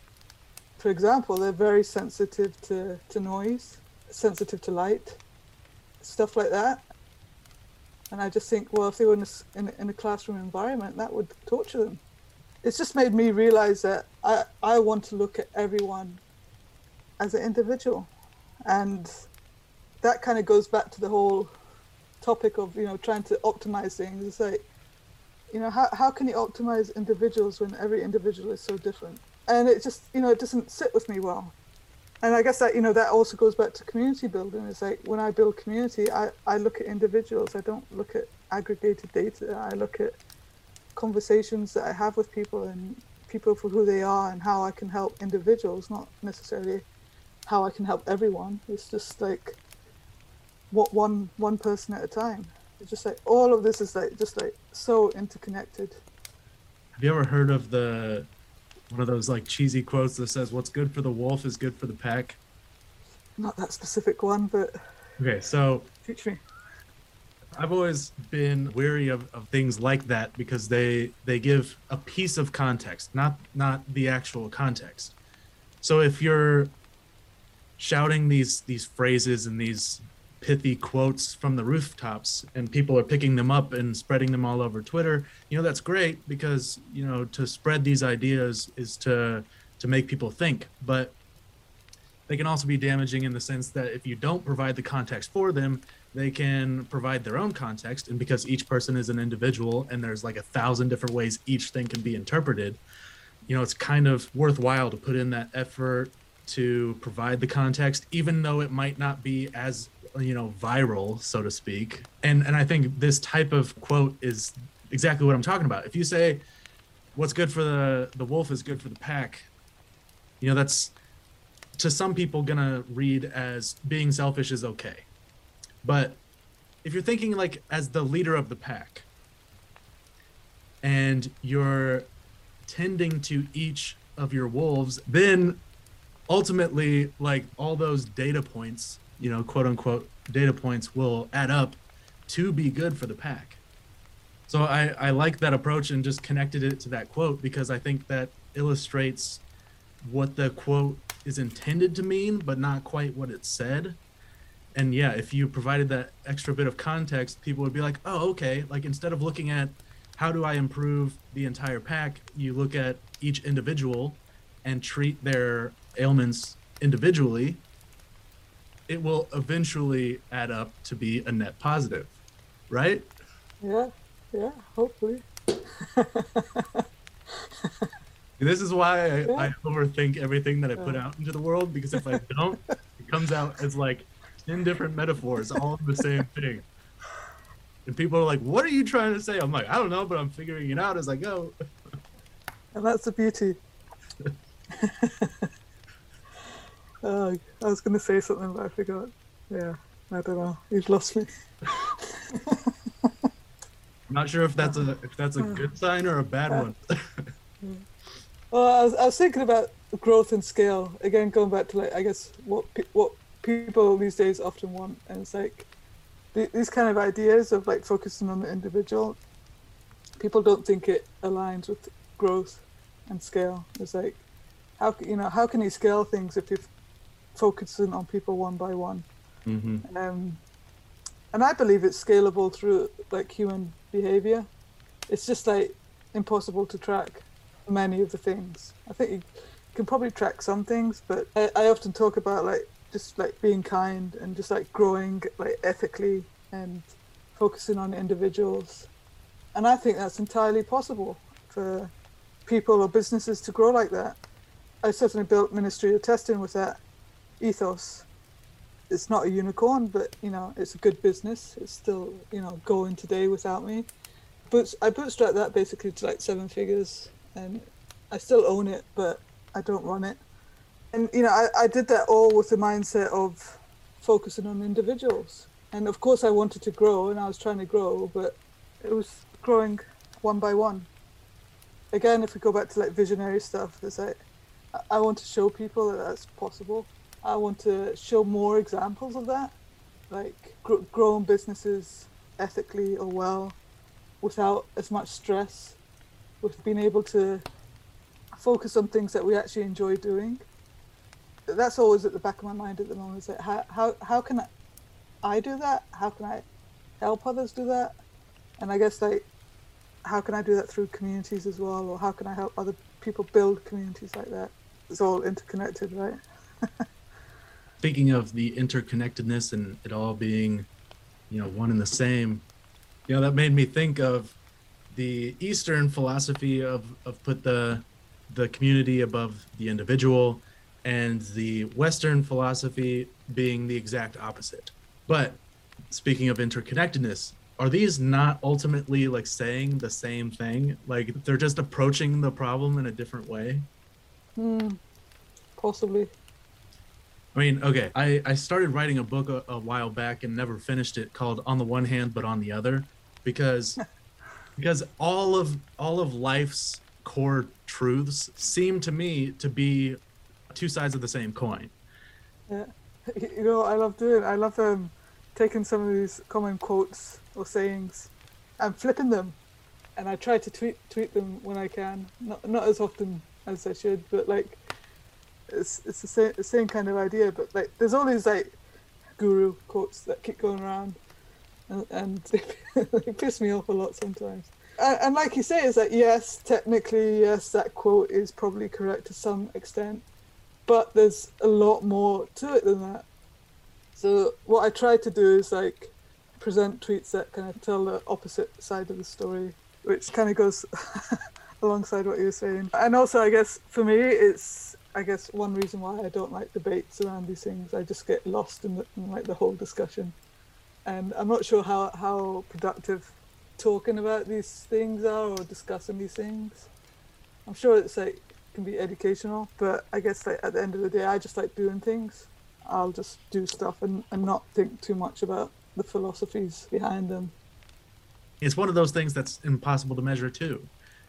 for example they're very sensitive to, to noise sensitive to light stuff like that and I just think well if they were in a, in, in a classroom environment that would torture them. It's just made me realize that I, I want to look at everyone as an individual. And that kind of goes back to the whole topic of you know trying to optimize things. It's like you know how, how can you optimize individuals when every individual is so different? And it just you know it doesn't sit with me well and i guess that you know that also goes back to community building it's like when i build community i, I look at individuals i don't look at aggregated data i look at conversations that i have with people and people for who they are and how i can help individuals not necessarily how i can help everyone it's just like what one one person at a time. It's just like all of this is like just like so interconnected. Have you ever heard of the one of those like cheesy quotes that says what's good for the wolf is good for the pack? Not that specific one, but Okay, so teach me. I've always been weary of, of things like that because they they give a piece of context, not not the actual context. So if you're shouting these these phrases and these pithy quotes from the rooftops and people are picking them up and spreading them all over Twitter, you know, that's great because, you know, to spread these ideas is to to make people think, but they can also be damaging in the sense that if you don't provide the context for them, they can provide their own context and because each person is an individual and there's like a thousand different ways each thing can be interpreted, you know, it's kind of worthwhile to put in that effort to provide the context even though it might not be as you know viral so to speak. And and i think this type of quote is exactly what i'm talking about. If you say what's good for the the wolf is good for the pack you know that's to some people gonna read as being selfish is okay. But if you're thinking like as the leader of the pack and you're tending to each of your wolves then ultimately like all those data points you know, quote unquote data points will add up to be good for the pack. So I, I like that approach and just connected it to that quote because I think that illustrates what the quote is intended to mean, but not quite what it said. And yeah, if you provided that extra bit of context, people would be like, oh, okay. Like instead of looking at how do I improve the entire pack, you look at each individual and treat their ailments individually it will eventually add up to be a net positive, right? Yeah, yeah, hopefully. this is why I, I, overthink everything that I put out into the world because if I don't, it comes out as like 10 different metaphors, all the same thing. And people are like, what are you trying to say? I'm like, I don't know, but I'm figuring it out as I go. And that's the beauty. uh, I was going to say something, but I forgot. Yeah, I don't know. You've lost me. I'm not sure if that's a if that's a good sign or a bad one. Well, I was, I was thinking about growth and scale again, going back to like I guess what pe- what people these days often want, and it's like th- these kind of ideas of like focusing on the individual. People don't think it aligns with growth and scale. It's like how you know how can you scale things if you're f- focusing on people one by one? hmm um, and I believe it's scalable through like human behavior. It's just like impossible to track many of the things. I think you can probably track some things, but I, I often talk about like just like being kind and just like growing like ethically and focusing on individuals. And I think that's entirely possible for people or businesses to grow like that. I certainly built Ministry of Testing with that ethos it's not a unicorn, but you know, it's a good business. It's still, you know, going today without me. But I bootstrapped that basically to like seven figures, and I still own it, but I don't run it. And you know, I, I did that all with the mindset of focusing on individuals. And of course, I wanted to grow, and I was trying to grow, but it was growing one by one. Again, if we go back to like visionary stuff, it's like I- I want to show people that that's possible. I want to show more examples of that, like gr- growing businesses ethically or well, without as much stress, with being able to focus on things that we actually enjoy doing. That's always at the back of my mind at the moment. Is like how how how can I, do that? How can I help others do that? And I guess like how can I do that through communities as well, or how can I help other people build communities like that? It's all interconnected, right? Speaking of the interconnectedness and it all being, you know, one and the same, you know, that made me think of the Eastern philosophy of, of put the the community above the individual and the Western philosophy being the exact opposite. But speaking of interconnectedness, are these not ultimately like saying the same thing? Like they're just approaching the problem in a different way? Hmm. Possibly. I mean, okay, I, I started writing a book a, a while back and never finished it called On the One Hand but on the Other because because all of all of life's core truths seem to me to be two sides of the same coin. Yeah. You know, I love doing. I love um, taking some of these common quotes or sayings and flipping them, and I try to tweet tweet them when I can. Not not as often as I should, but like it's it's the same the same kind of idea. But like, there's all these like guru quotes that keep going around, and, and they, piss me off a lot sometimes. And, and like you say, it's like yes, technically yes, that quote is probably correct to some extent, but there's a lot more to it than that. So what I try to do is like present tweets that kind of tell the opposite side of the story, which kind of goes alongside what you were saying. And also, I guess for me, it's I guess one reason why I don't like debates around these things. I just get lost in, the, in like the whole discussion, and I'm not sure how how productive talking about these things are or discussing these things. I'm sure it's like can be educational, but I guess like at the end of the day, I just like doing things. I'll just do stuff and, and not think too much about the philosophies behind them. It's one of those things that's impossible to measure too.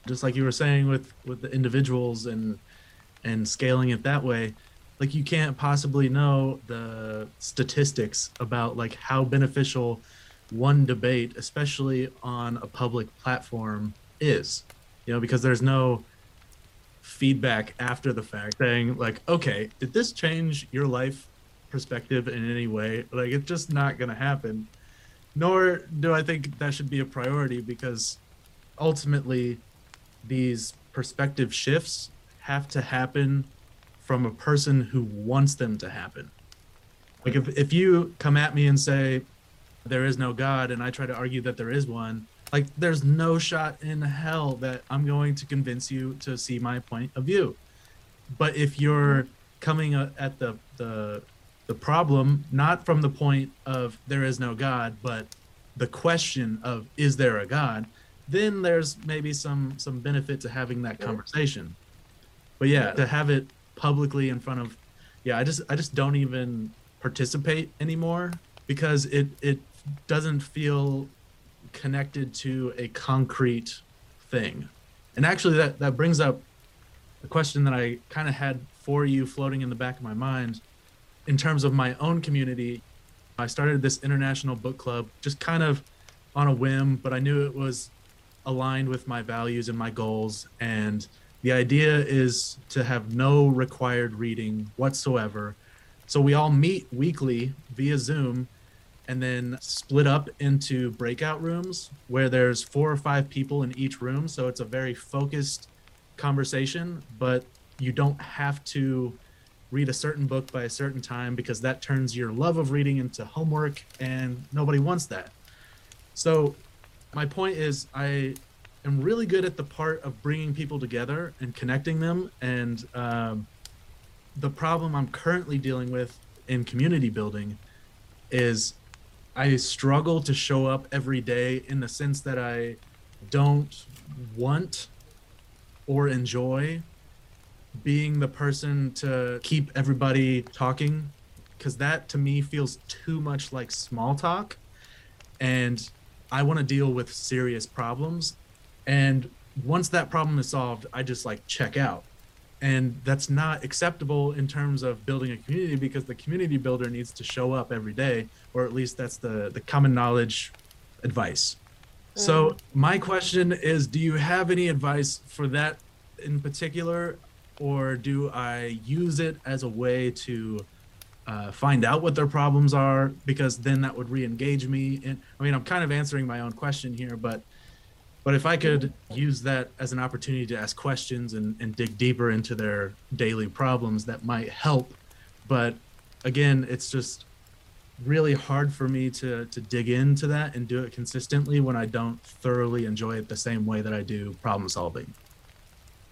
Just like you were saying with with the individuals and and scaling it that way, like you can't possibly know the statistics about like how beneficial one debate, especially on a public platform, is. You know, because there's no feedback after the fact saying like, okay, did this change your life perspective in any way? Like it's just not gonna happen. Nor do I think that should be a priority because ultimately these perspective shifts have to happen from a person who wants them to happen. Like if, if you come at me and say there is no God and I try to argue that there is one, like there's no shot in hell that I'm going to convince you to see my point of view. But if you're coming at the the the problem not from the point of there is no god but the question of is there a god then there's maybe some some benefit to having that conversation but yeah to have it publicly in front of yeah i just i just don't even participate anymore because it it doesn't feel connected to a concrete thing. And actually that that brings up a question that i kind of had for you floating in the back of my mind. In terms of my own community i started this international book club just kind of on a whim but i knew it was aligned with my values and my goals. And the idea is to have no required reading whatsoever so we all meet weekly via zoom and then split up into breakout rooms where there's four or five people in each room so it's a very focused conversation but you don't have to read a certain book by a certain time because that turns your love of reading into homework and nobody wants that. So, my point is, I am really good at the part of bringing people together and connecting them. And um, the problem I'm currently dealing with in community building is I struggle to show up every day in the sense that I don't want or enjoy being the person to keep everybody talking because that to me feels too much like small talk and i want to deal with serious problems and once that problem is solved i just like check out and that's not acceptable in terms of building a community because the community builder needs to show up every day or at least that's the the common knowledge advice so my question is do you have any advice for that in particular or do I use it as a way to uh, find out what their problems are? Because then that would re-engage me. And I mean, I'm kind of answering my own question here, but but if I could use that as an opportunity to ask questions and, and dig deeper into their daily problems, that might help. But again, it's just really hard for me to to dig into that and do it consistently when I don't thoroughly enjoy it the same way that I do problem solving.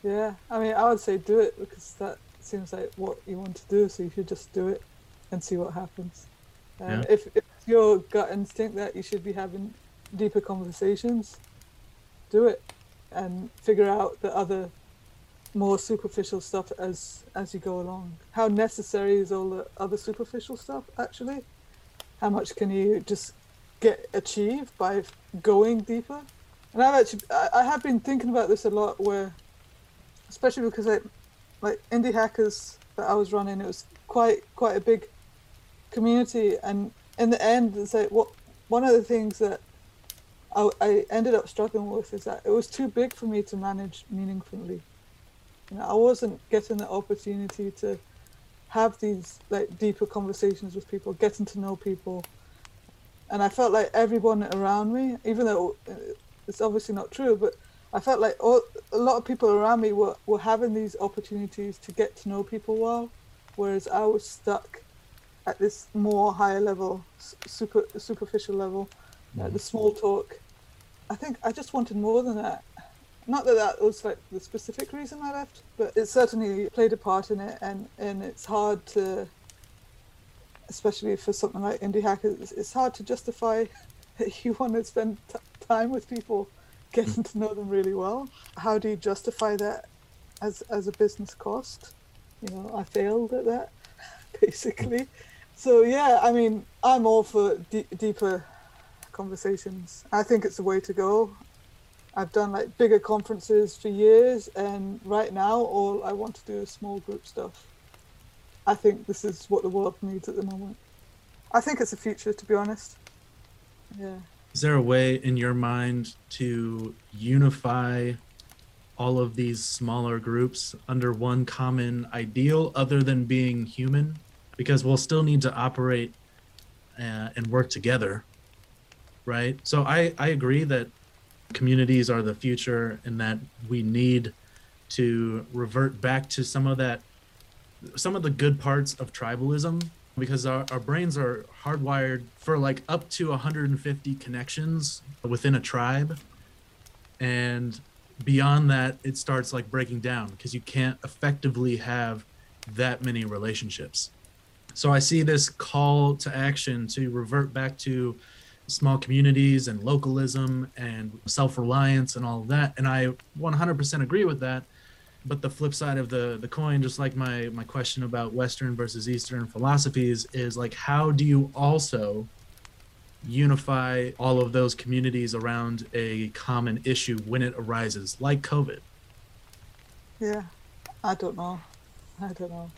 Yeah, I mean, I would say do it because that seems like what you want to do. So you should just do it and see what happens. Um, yeah. if, if your gut instinct that you should be having deeper conversations, do it and figure out the other more superficial stuff as as you go along. How necessary is all the other superficial stuff actually? How much can you just get achieved by going deeper? And I've actually I, I have been thinking about this a lot where especially because like like indie hackers that I was running, it was quite quite a big community, and in the end, it's like what one of the things that I, I ended up struggling with is that it was too big for me to manage meaningfully. You know, I wasn't getting the opportunity to have these like deeper conversations with people, getting to know people, and I felt like everyone around me, even though uh, it's obviously not true, but I felt like all, a lot of people around me were, were having these opportunities to get to know people well, whereas I was stuck at this more higher level, super superficial level, the small talk. I think I just wanted more than that. Not that that was like the specific reason I left, but it certainly played a part in it, and and it's hard to, especially for something like indie hackers, it's hard to justify that you want to spend t- time with people getting to know them really well. How do you justify that as as a business cost? You know, I failed at that basically. So yeah, I mean, I'm all for d- deeper conversations. I think it's the way to go. I've done like bigger conferences for years, and right now, all I want to do is small group stuff. I think this is what the world needs at the moment. I think it's the future, to be honest. Yeah is there a way in your mind to unify all of these smaller groups under one common ideal other than being human because we'll still need to operate uh, and work together right? So i i agree that communities are the future and that we need to revert back to some of that some of the good parts of tribalism because our, our brains are hardwired for like up to 150 connections within a tribe. And beyond that it starts like breaking down because you can't effectively have that many relationships. So I see this call to action to revert back to small communities and localism and self-reliance and all of that and i 100% agree with that. But the flip side of the the coin just like my my question about western versus eastern philosophies is like how do you also unify all of those communities around a common issue when it arises like covid? Yeah i don't know. I don't know.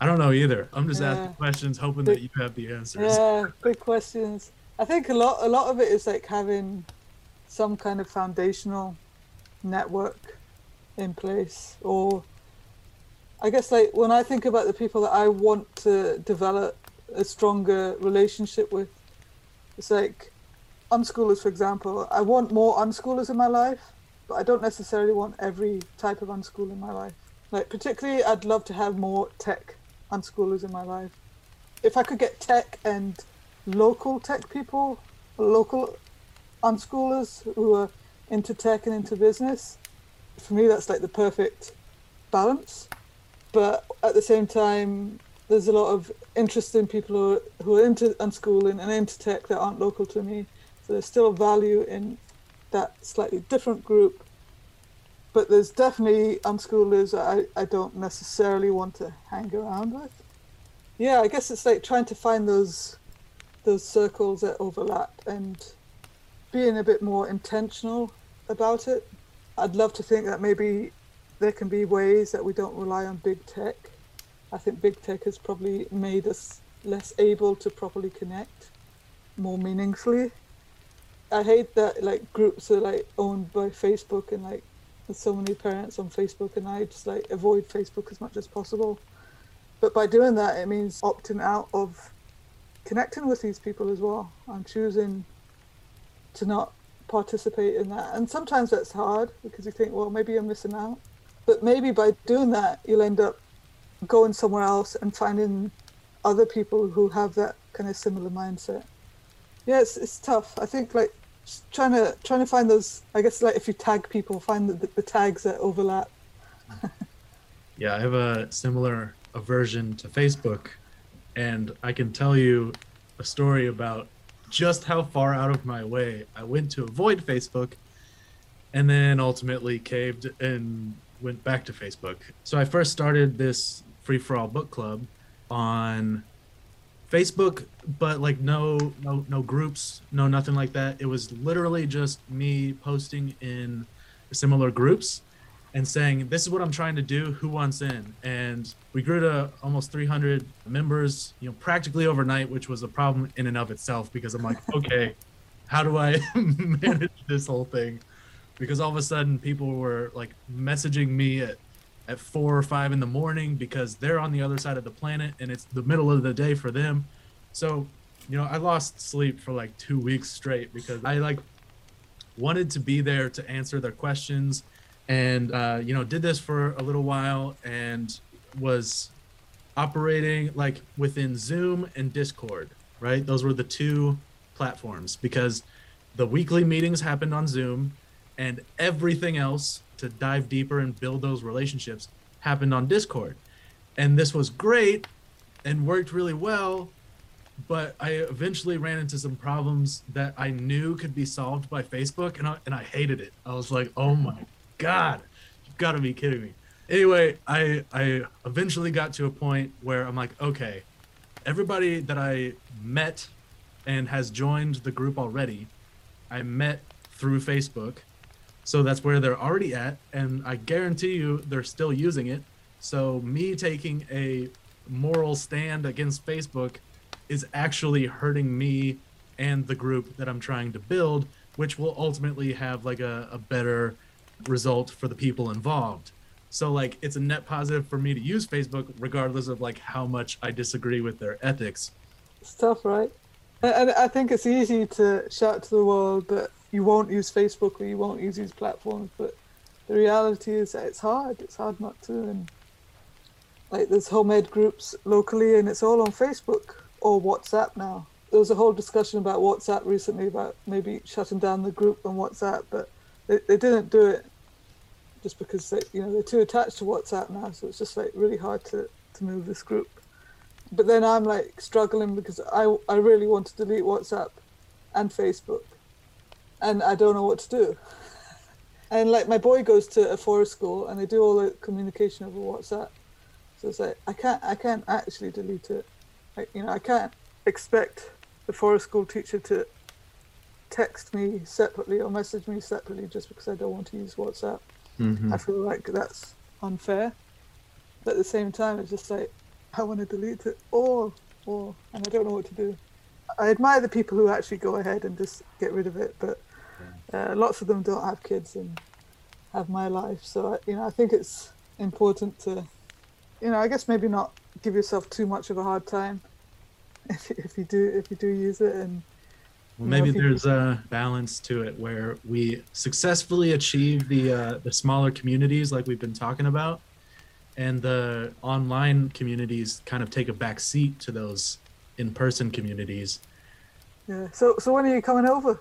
I don't know either. I'm just yeah. asking questions hoping big, that you have the answers. Yeah big questions i think a lot a lot of it is like having some kind of foundational network in place or i guess like when i think about the people that i want to develop a stronger relationship with it's like unschoolers for example. I want more unschoolers in my life but i don't necessarily want every type of unschool in my life. Like particularly i'd love to have more tech unschoolers in my life. If i could get tech and local tech people local unschoolers who are into tech and into business. For me that's like the perfect balance. But at the same time there's a lot of interesting people who are, who are into unschooling and into tech that aren't local to me. So there's still a value in that slightly different group. But there's definitely unschoolers I, I don't necessarily want to hang around with. Yeah i guess it's like trying to find those those circles that overlap and being a bit more intentional about it I'd love to think that maybe there can be ways that we don't rely on big tech. I think big tech has probably made us less able to properly connect more meaningfully. I hate that like groups are like owned by Facebook and like there's so many parents on Facebook and I just like avoid Facebook as much as possible. But by doing that it means opting out of connecting with these people as well. I'm choosing to not participate in that. And sometimes that's hard because you think, well, maybe you're missing out. But maybe by doing that, you'll end up going somewhere else and finding other people who have that kind of similar mindset. Yeah, it's, it's tough. I think like trying to trying to find those. I guess like if you tag people, find the, the, the tags that overlap. yeah, I have a similar aversion to Facebook, and I can tell you a story about just how far out of my way I went to avoid Facebook and then ultimately caved and went back to Facebook. So I first started this free for all book club on Facebook, but like no no no groups, no nothing like that. It was literally just me posting in similar groups and saying, "This is what I'm trying to do. Who wants in?" And we grew to almost 300 members, you know, practically overnight, which was a problem in and of itself because I'm like, okay, how do I manage this whole thing? Because all of a sudden, people were like messaging me at at four or five in the morning because they're on the other side of the planet and it's the middle of the day for them. So, you know, I lost sleep for like two weeks straight because I like wanted to be there to answer their questions and uh, you know did this for a little while and was operating like within zoom and discord right those were the two platforms because the weekly meetings happened on zoom and everything else to dive deeper and build those relationships happened on discord and this was great and worked really well but I eventually ran into some problems that I knew could be solved by Facebook, and I, and I hated it. I was like, oh my God, you've got to be kidding me. Anyway, I I eventually got to a point where I'm like, okay, everybody that I met and has joined the group already, I met through Facebook. So that's where they're already at, and I guarantee you they're still using it. So me taking a moral stand against Facebook is actually hurting me and the group that I'm trying to build, which will ultimately have like a, a better result for the people involved. So like it's a net positive for me to use Facebook regardless of like how much I disagree with their ethics. It's tough, right? And I think it's easy to shout to the world that you won't use Facebook or you won't use these platforms, but the reality is that it's hard. It's hard not to. And like there's home ed groups locally, and it's all on Facebook or WhatsApp now. There was a whole discussion about WhatsApp recently about maybe shutting down the group on WhatsApp, but they, they didn't do it just because they, you know they're too attached to WhatsApp now, so it's just like really hard to, to move this group. but then I'm like struggling because I I really want to delete WhatsApp and Facebook, and I don't know what to do. And like my boy goes to a forest school and they do all the communication over WhatsApp, so it's like I can't I can't actually delete it. You know I can't expect the forest school teacher to text me separately or message me separately just because I don't want to use WhatsApp. Mhm. I feel like that's unfair. But at the same time, it's just like I want to delete it all, all, and I don't know what to do. I admire the people who actually go ahead and just get rid of it, but uh, lots of them don't have kids and have my life. So I- you know, I think it's important to, you know, I guess maybe not give yourself too much of a hard time if you- if you do if you do use it and Well, maybe there's a balance to it where we successfully achieve the uh, the smaller communities like we've been talking about, and the online communities kind of take a back seat to those in-person communities. yeah. So so when are you coming over?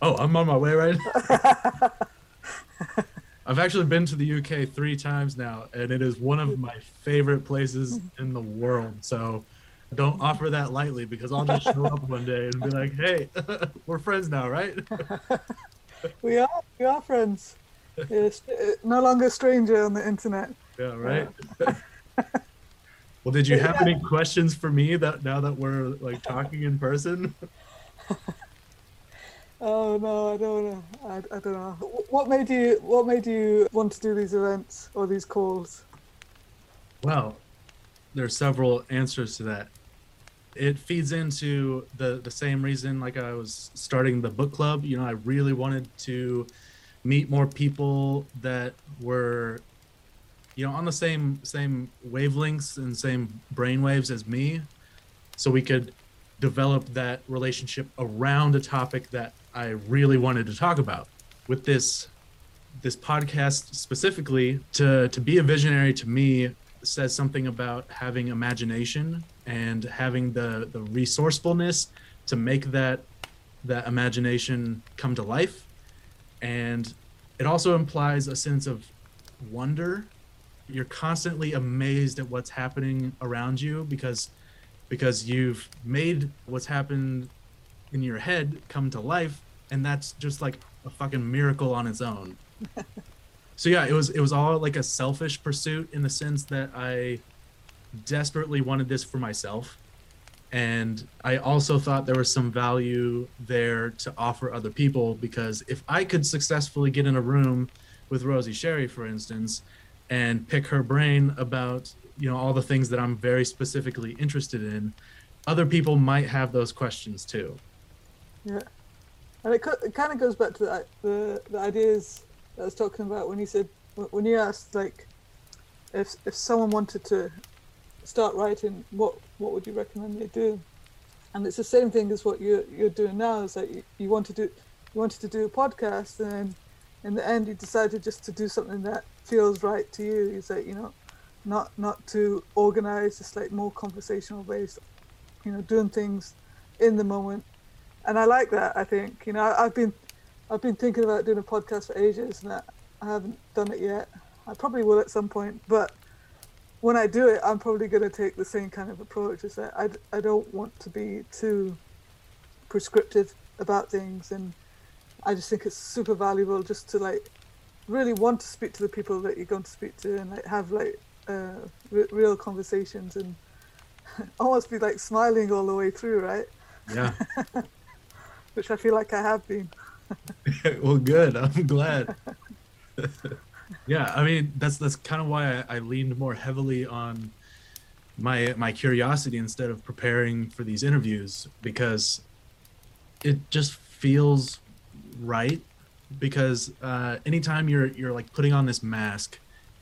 Oh, I'm on my way right. now. I've actually been to the UK three times now, and it is one of my favorite places in the world. So don't offer that lightly because I'll just show up one day and be like, "Hey, we're friends now, right?" We are we are friends. Uh, no longer a stranger on the internet. Yeah, right. well, did you have any questions for me that now that we're like talking in person? Oh no, I don't know. I, I don't know. What made you What made you want to do these events or these calls? Well, there are several answers to that. It feeds into the the same reason like I was starting the book club, you know, I really wanted to meet more people that were you know on the same same wavelengths and same brainwaves as me so we could develop that relationship around a topic that I really wanted to talk about. With this this podcast specifically to to be a visionary to me says something about having imagination and having the the resourcefulness to make that that imagination come to life. And it also implies a sense of wonder. You're constantly amazed at what's happening around you because because you've made what's happened in your head come to life and that's just like a fucking miracle on its own. So yeah it was it was all like a selfish pursuit in the sense that i desperately wanted this for myself. And i also thought there was some value there to offer other people because if i could successfully get in a room with rosie sherry for instance and pick her brain about you know all the things that i'm very specifically interested in other people might have those questions too. Yeah, and it, it kind of goes back to the, the the ideas I was talking about when you said when you asked like if if someone wanted to start writing, what what would you recommend they do? And it's the same thing as what you're you're doing now. Is that you, you to you wanted to do a podcast, and then in the end you decided just to do something that feels right to you. Is that you know not not too organized, just like more conversational based. You know, doing things in the moment and I like that. I think you know I, I've been I've been thinking about doing a podcast for ages, and I, I haven't done it yet. I probably will at some point, but when I do it, I'm probably going to take the same kind of approach. Is that I, I don't want to be too prescriptive about things, and I just think it's super valuable just to like really want to speak to the people that you're going to speak to, and like have like uh, re- real conversations, and almost be like smiling all the way through, right? yeah Which I feel like I have been. well good i'm glad yeah i mean that's that's kind of why I, I leaned more heavily on my my curiosity instead of preparing for these interviews because it just feels right because uh, anytime you're you're like putting on this mask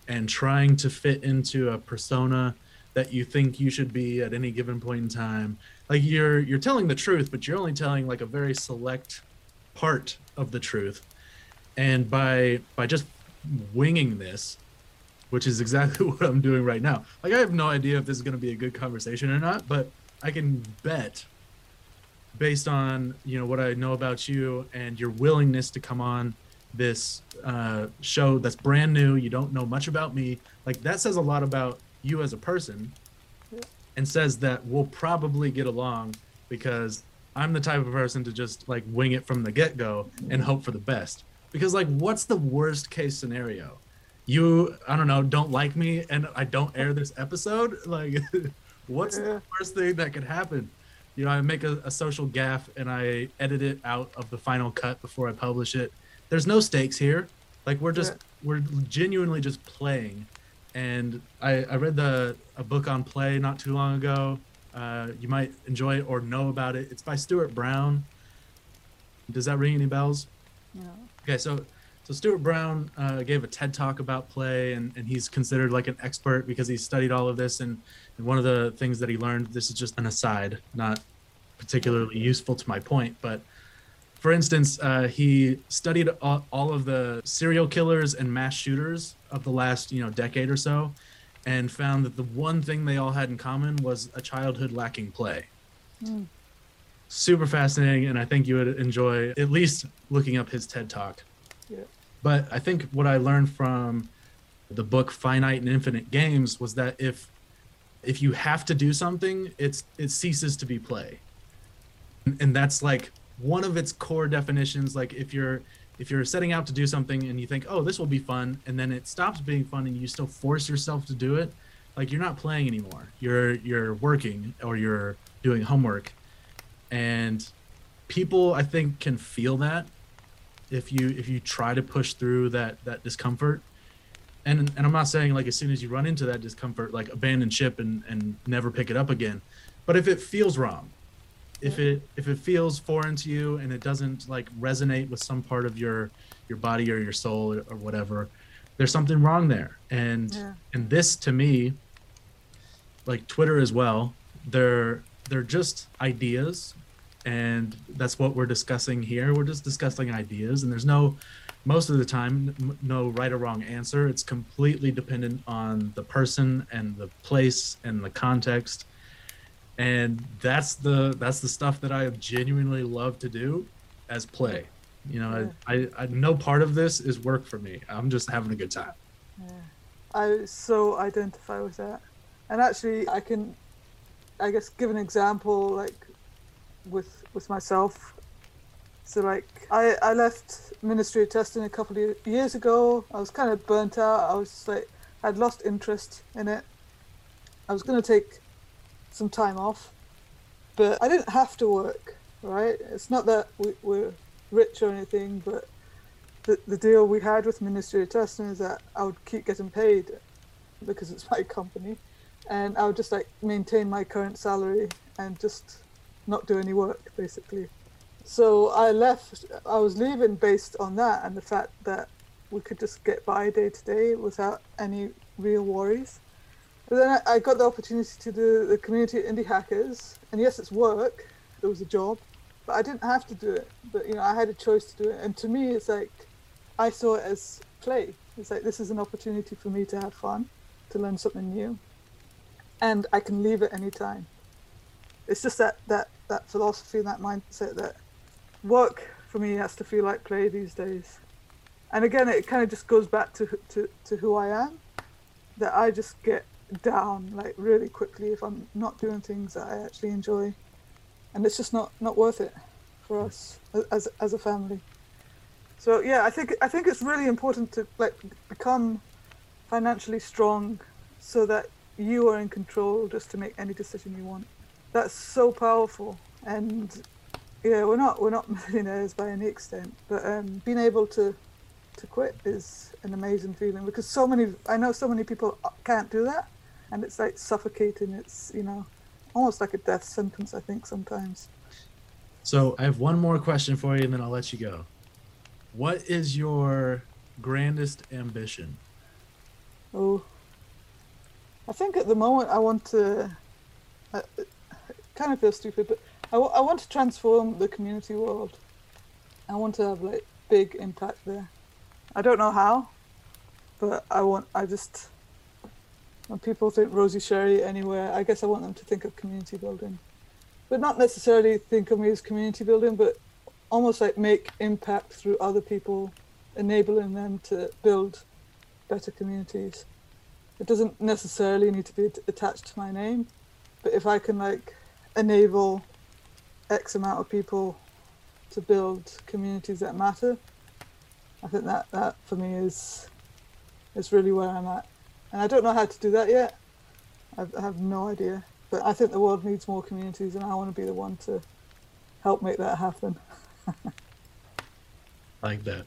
and trying to fit into a persona that you think you should be at any given point in time like you're you're telling the truth but you're only telling like a very select part of the truth. And by by just winging this which is exactly what i'm doing right now like i have no idea if this is going to be a good conversation or not but i can bet based on you know what i know about you and your willingness to come on this uh, show that's brand new you don't know much about me like that says a lot about you as a person and says that we'll probably get along because I'm the type of person to just like wing it from the get go and hope for the best. Because like, what's the worst case scenario? You, I don't know, don't like me and I don't air this episode. Like, what's the worst thing that could happen? You know, I make a, a social gaff and I edit it out of the final cut before I publish it. There's no stakes here. Like we're just we're genuinely just playing. And I, I read the a book on play not too long ago. Uh, you might enjoy it or know about it. It's by Stuart Brown. Does that ring any bells? Yeah. Okay, so so Stuart Brown uh, gave a TED talk about play, and, and he's considered like an expert because he studied all of this. And, and one of the things that he learned, this is just an aside, not particularly useful to my point, but for instance, uh, he studied all, all of the serial killers and mass shooters of the last you know decade or so, and found that the one thing they all had in common was a childhood lacking play. Mm. Super fascinating, and I think you would enjoy at least looking up his TED talk. Yeah. But I think what I learned from the book Finite and Infinite Games was that if if you have to do something, it's it ceases to be play. And, and that's like one of its core definitions like if you're if you're setting out to do something and you think, "Oh, this will be fun," and then it stops being fun and you still force yourself to do it, like you're not playing anymore. You're you're working or you're doing homework. And people I think can feel that if you if you try to push through that that discomfort. And and i'm not saying like as soon as you run into that discomfort like abandon ship and and never pick it up again. But if it feels wrong if it if it feels foreign to you and it doesn't like resonate with some part of your your body or your soul or, or whatever there's something wrong there. And Yeah. and this to me like twitter as well they're they're just ideas and that's what we're discussing here. We're just discussing ideas and there's no most of the time no right or wrong answer. It's completely dependent on the person and the place and the context. And that's the that's the stuff that i genuinely love to do as play. You know I, I i no part of this is work for me. I'm just having a good time. Yeah. I so identify with that. And actually, I can, I guess, give an example like with with myself. So like, I I left Ministry of Testing a couple of years ago. I was kind of burnt out. I was like, I'd lost interest in it. I was going to take some time off, but I didn't have to work. Right? It's not that we, we're rich or anything, but the, the deal we had with Ministry of Testing is that I would keep getting paid because it's my company, and I would just like maintain my current salary and just not do any work basically. So I left. I was leaving based on that and the fact that we could just get by day to day without any real worries. But then I, I got the opportunity to do the community indie hackers, and yes, it's work. It was a job, but I didn't have to do it. But you know, I had a choice to do it, and to me, it's like I saw it as play. It's like this is an opportunity for me to have fun, to learn something new, and I can leave at any time. It's just that that that philosophy, and that mindset that work for me has to feel like play these days. And again, it kind of just goes back to to to who I am. That I just get down like really quickly if I'm not doing things that I actually enjoy, and it's just not not worth it for us as as a family. So yeah, I think I think it's really important to like become financially strong, so that you are in control just to make any decision you want. That's so powerful, and yeah, we're not we're not millionaires by any extent, but um, being able to to quit is an amazing feeling because so many I know so many people can't do that, and it's like suffocating. It's you know almost like a death sentence. I think sometimes. So I have one more question for you, and then I'll let you go. What is your grandest ambition? Oh, I think at the moment I want to. Kind of feels stupid, but I, I want to transform the community world. I want to have like big impact there. I don't know how, but I want. I just when people think Rosie Sherry anywhere, I guess I want them to think of community building, but not necessarily think of me as community building, but almost like make impact through other people, enabling them to build better communities. It doesn't necessarily need to be attached to my name, But if I can like enable X amount of people to build communities that matter, I think that that for me is is really where I'm at. And I don't know how to do that yet. I've, I have no idea. But I think the world needs more communities, and I want to be the one to help make that happen. like that.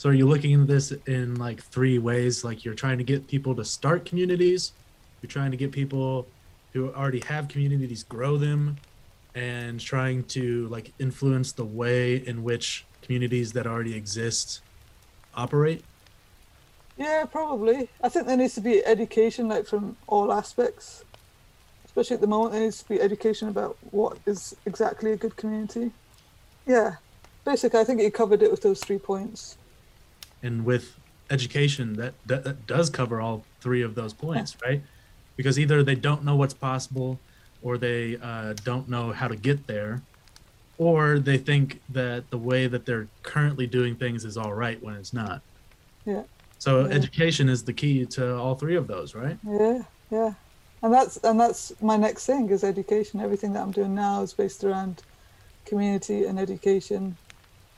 So are you looking at this in like three ways? Like you're trying to get people to start communities, you're trying to get people who already have communities grow them, and trying to like influence the way in which communities that already exist operate. Yeah, probably. I think there needs to be education, like from all aspects. Especially at the moment, there needs to be education about what is exactly a good community. Yeah, basically, I think you covered it with those three points. And with education, that, that, that does cover all three of those points, right? Because either they don't know what's possible, or they uh, don't know how to get there, or they think that the way that they're currently doing things is all right when it's not. Yeah. So Yeah. education is the key to all three of those, right? Yeah, yeah, and that's and that's my next thing is education. Everything that I'm doing now is based around community and education.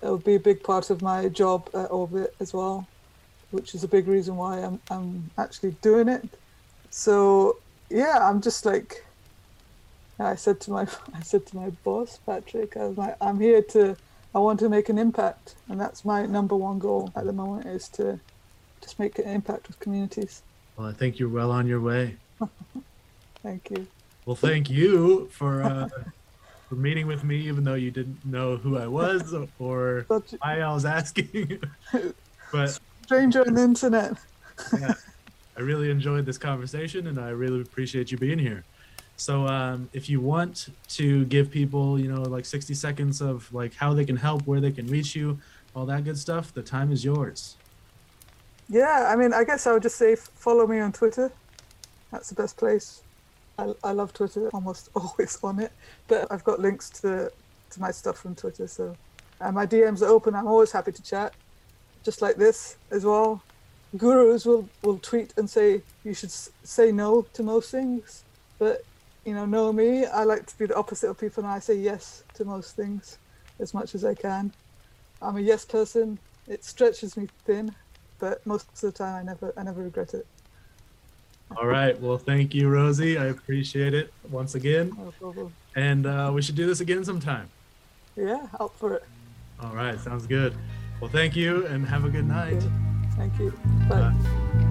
It will be a big part of my job at Orbit as well, which is a big reason why I'm I'm actually doing it. So yeah, I'm just like I said to my I said to my boss Patrick, I was like, I'm here to I want to make an impact, and that's my number one goal at the moment is to just make an impact with communities. Well, I think you're well on your way. Thank you. Well, thank you for uh, for meeting with me, even though you didn't know who I was or Such why I was asking. but stranger on the internet. yeah, I really enjoyed this conversation, and I really appreciate you being here. So, um, if you want to give people, you know, like 60 seconds of like how they can help, where they can reach you, all that good stuff, the time is yours. Yeah, I mean, I guess I would just say f- follow me on Twitter. That's the best place. I, I love Twitter, almost always on it. But I've got links to to my stuff from Twitter, so and my DMs are open. I'm always happy to chat, just like this as well. Gurus will will tweet and say you should say no to most things, but you know, know me. I like to be the opposite of people, and I say yes to most things as much as I can. I'm a yes person. It stretches me thin, but most of the time I never I never regret it. All right. Well, thank you, Rosie. I appreciate it once again. No problem. And uh, we should do this again sometime. Yeah, up for it. All right. Sounds good. Well, thank you and have a good night. Thank you. Bye. Bye.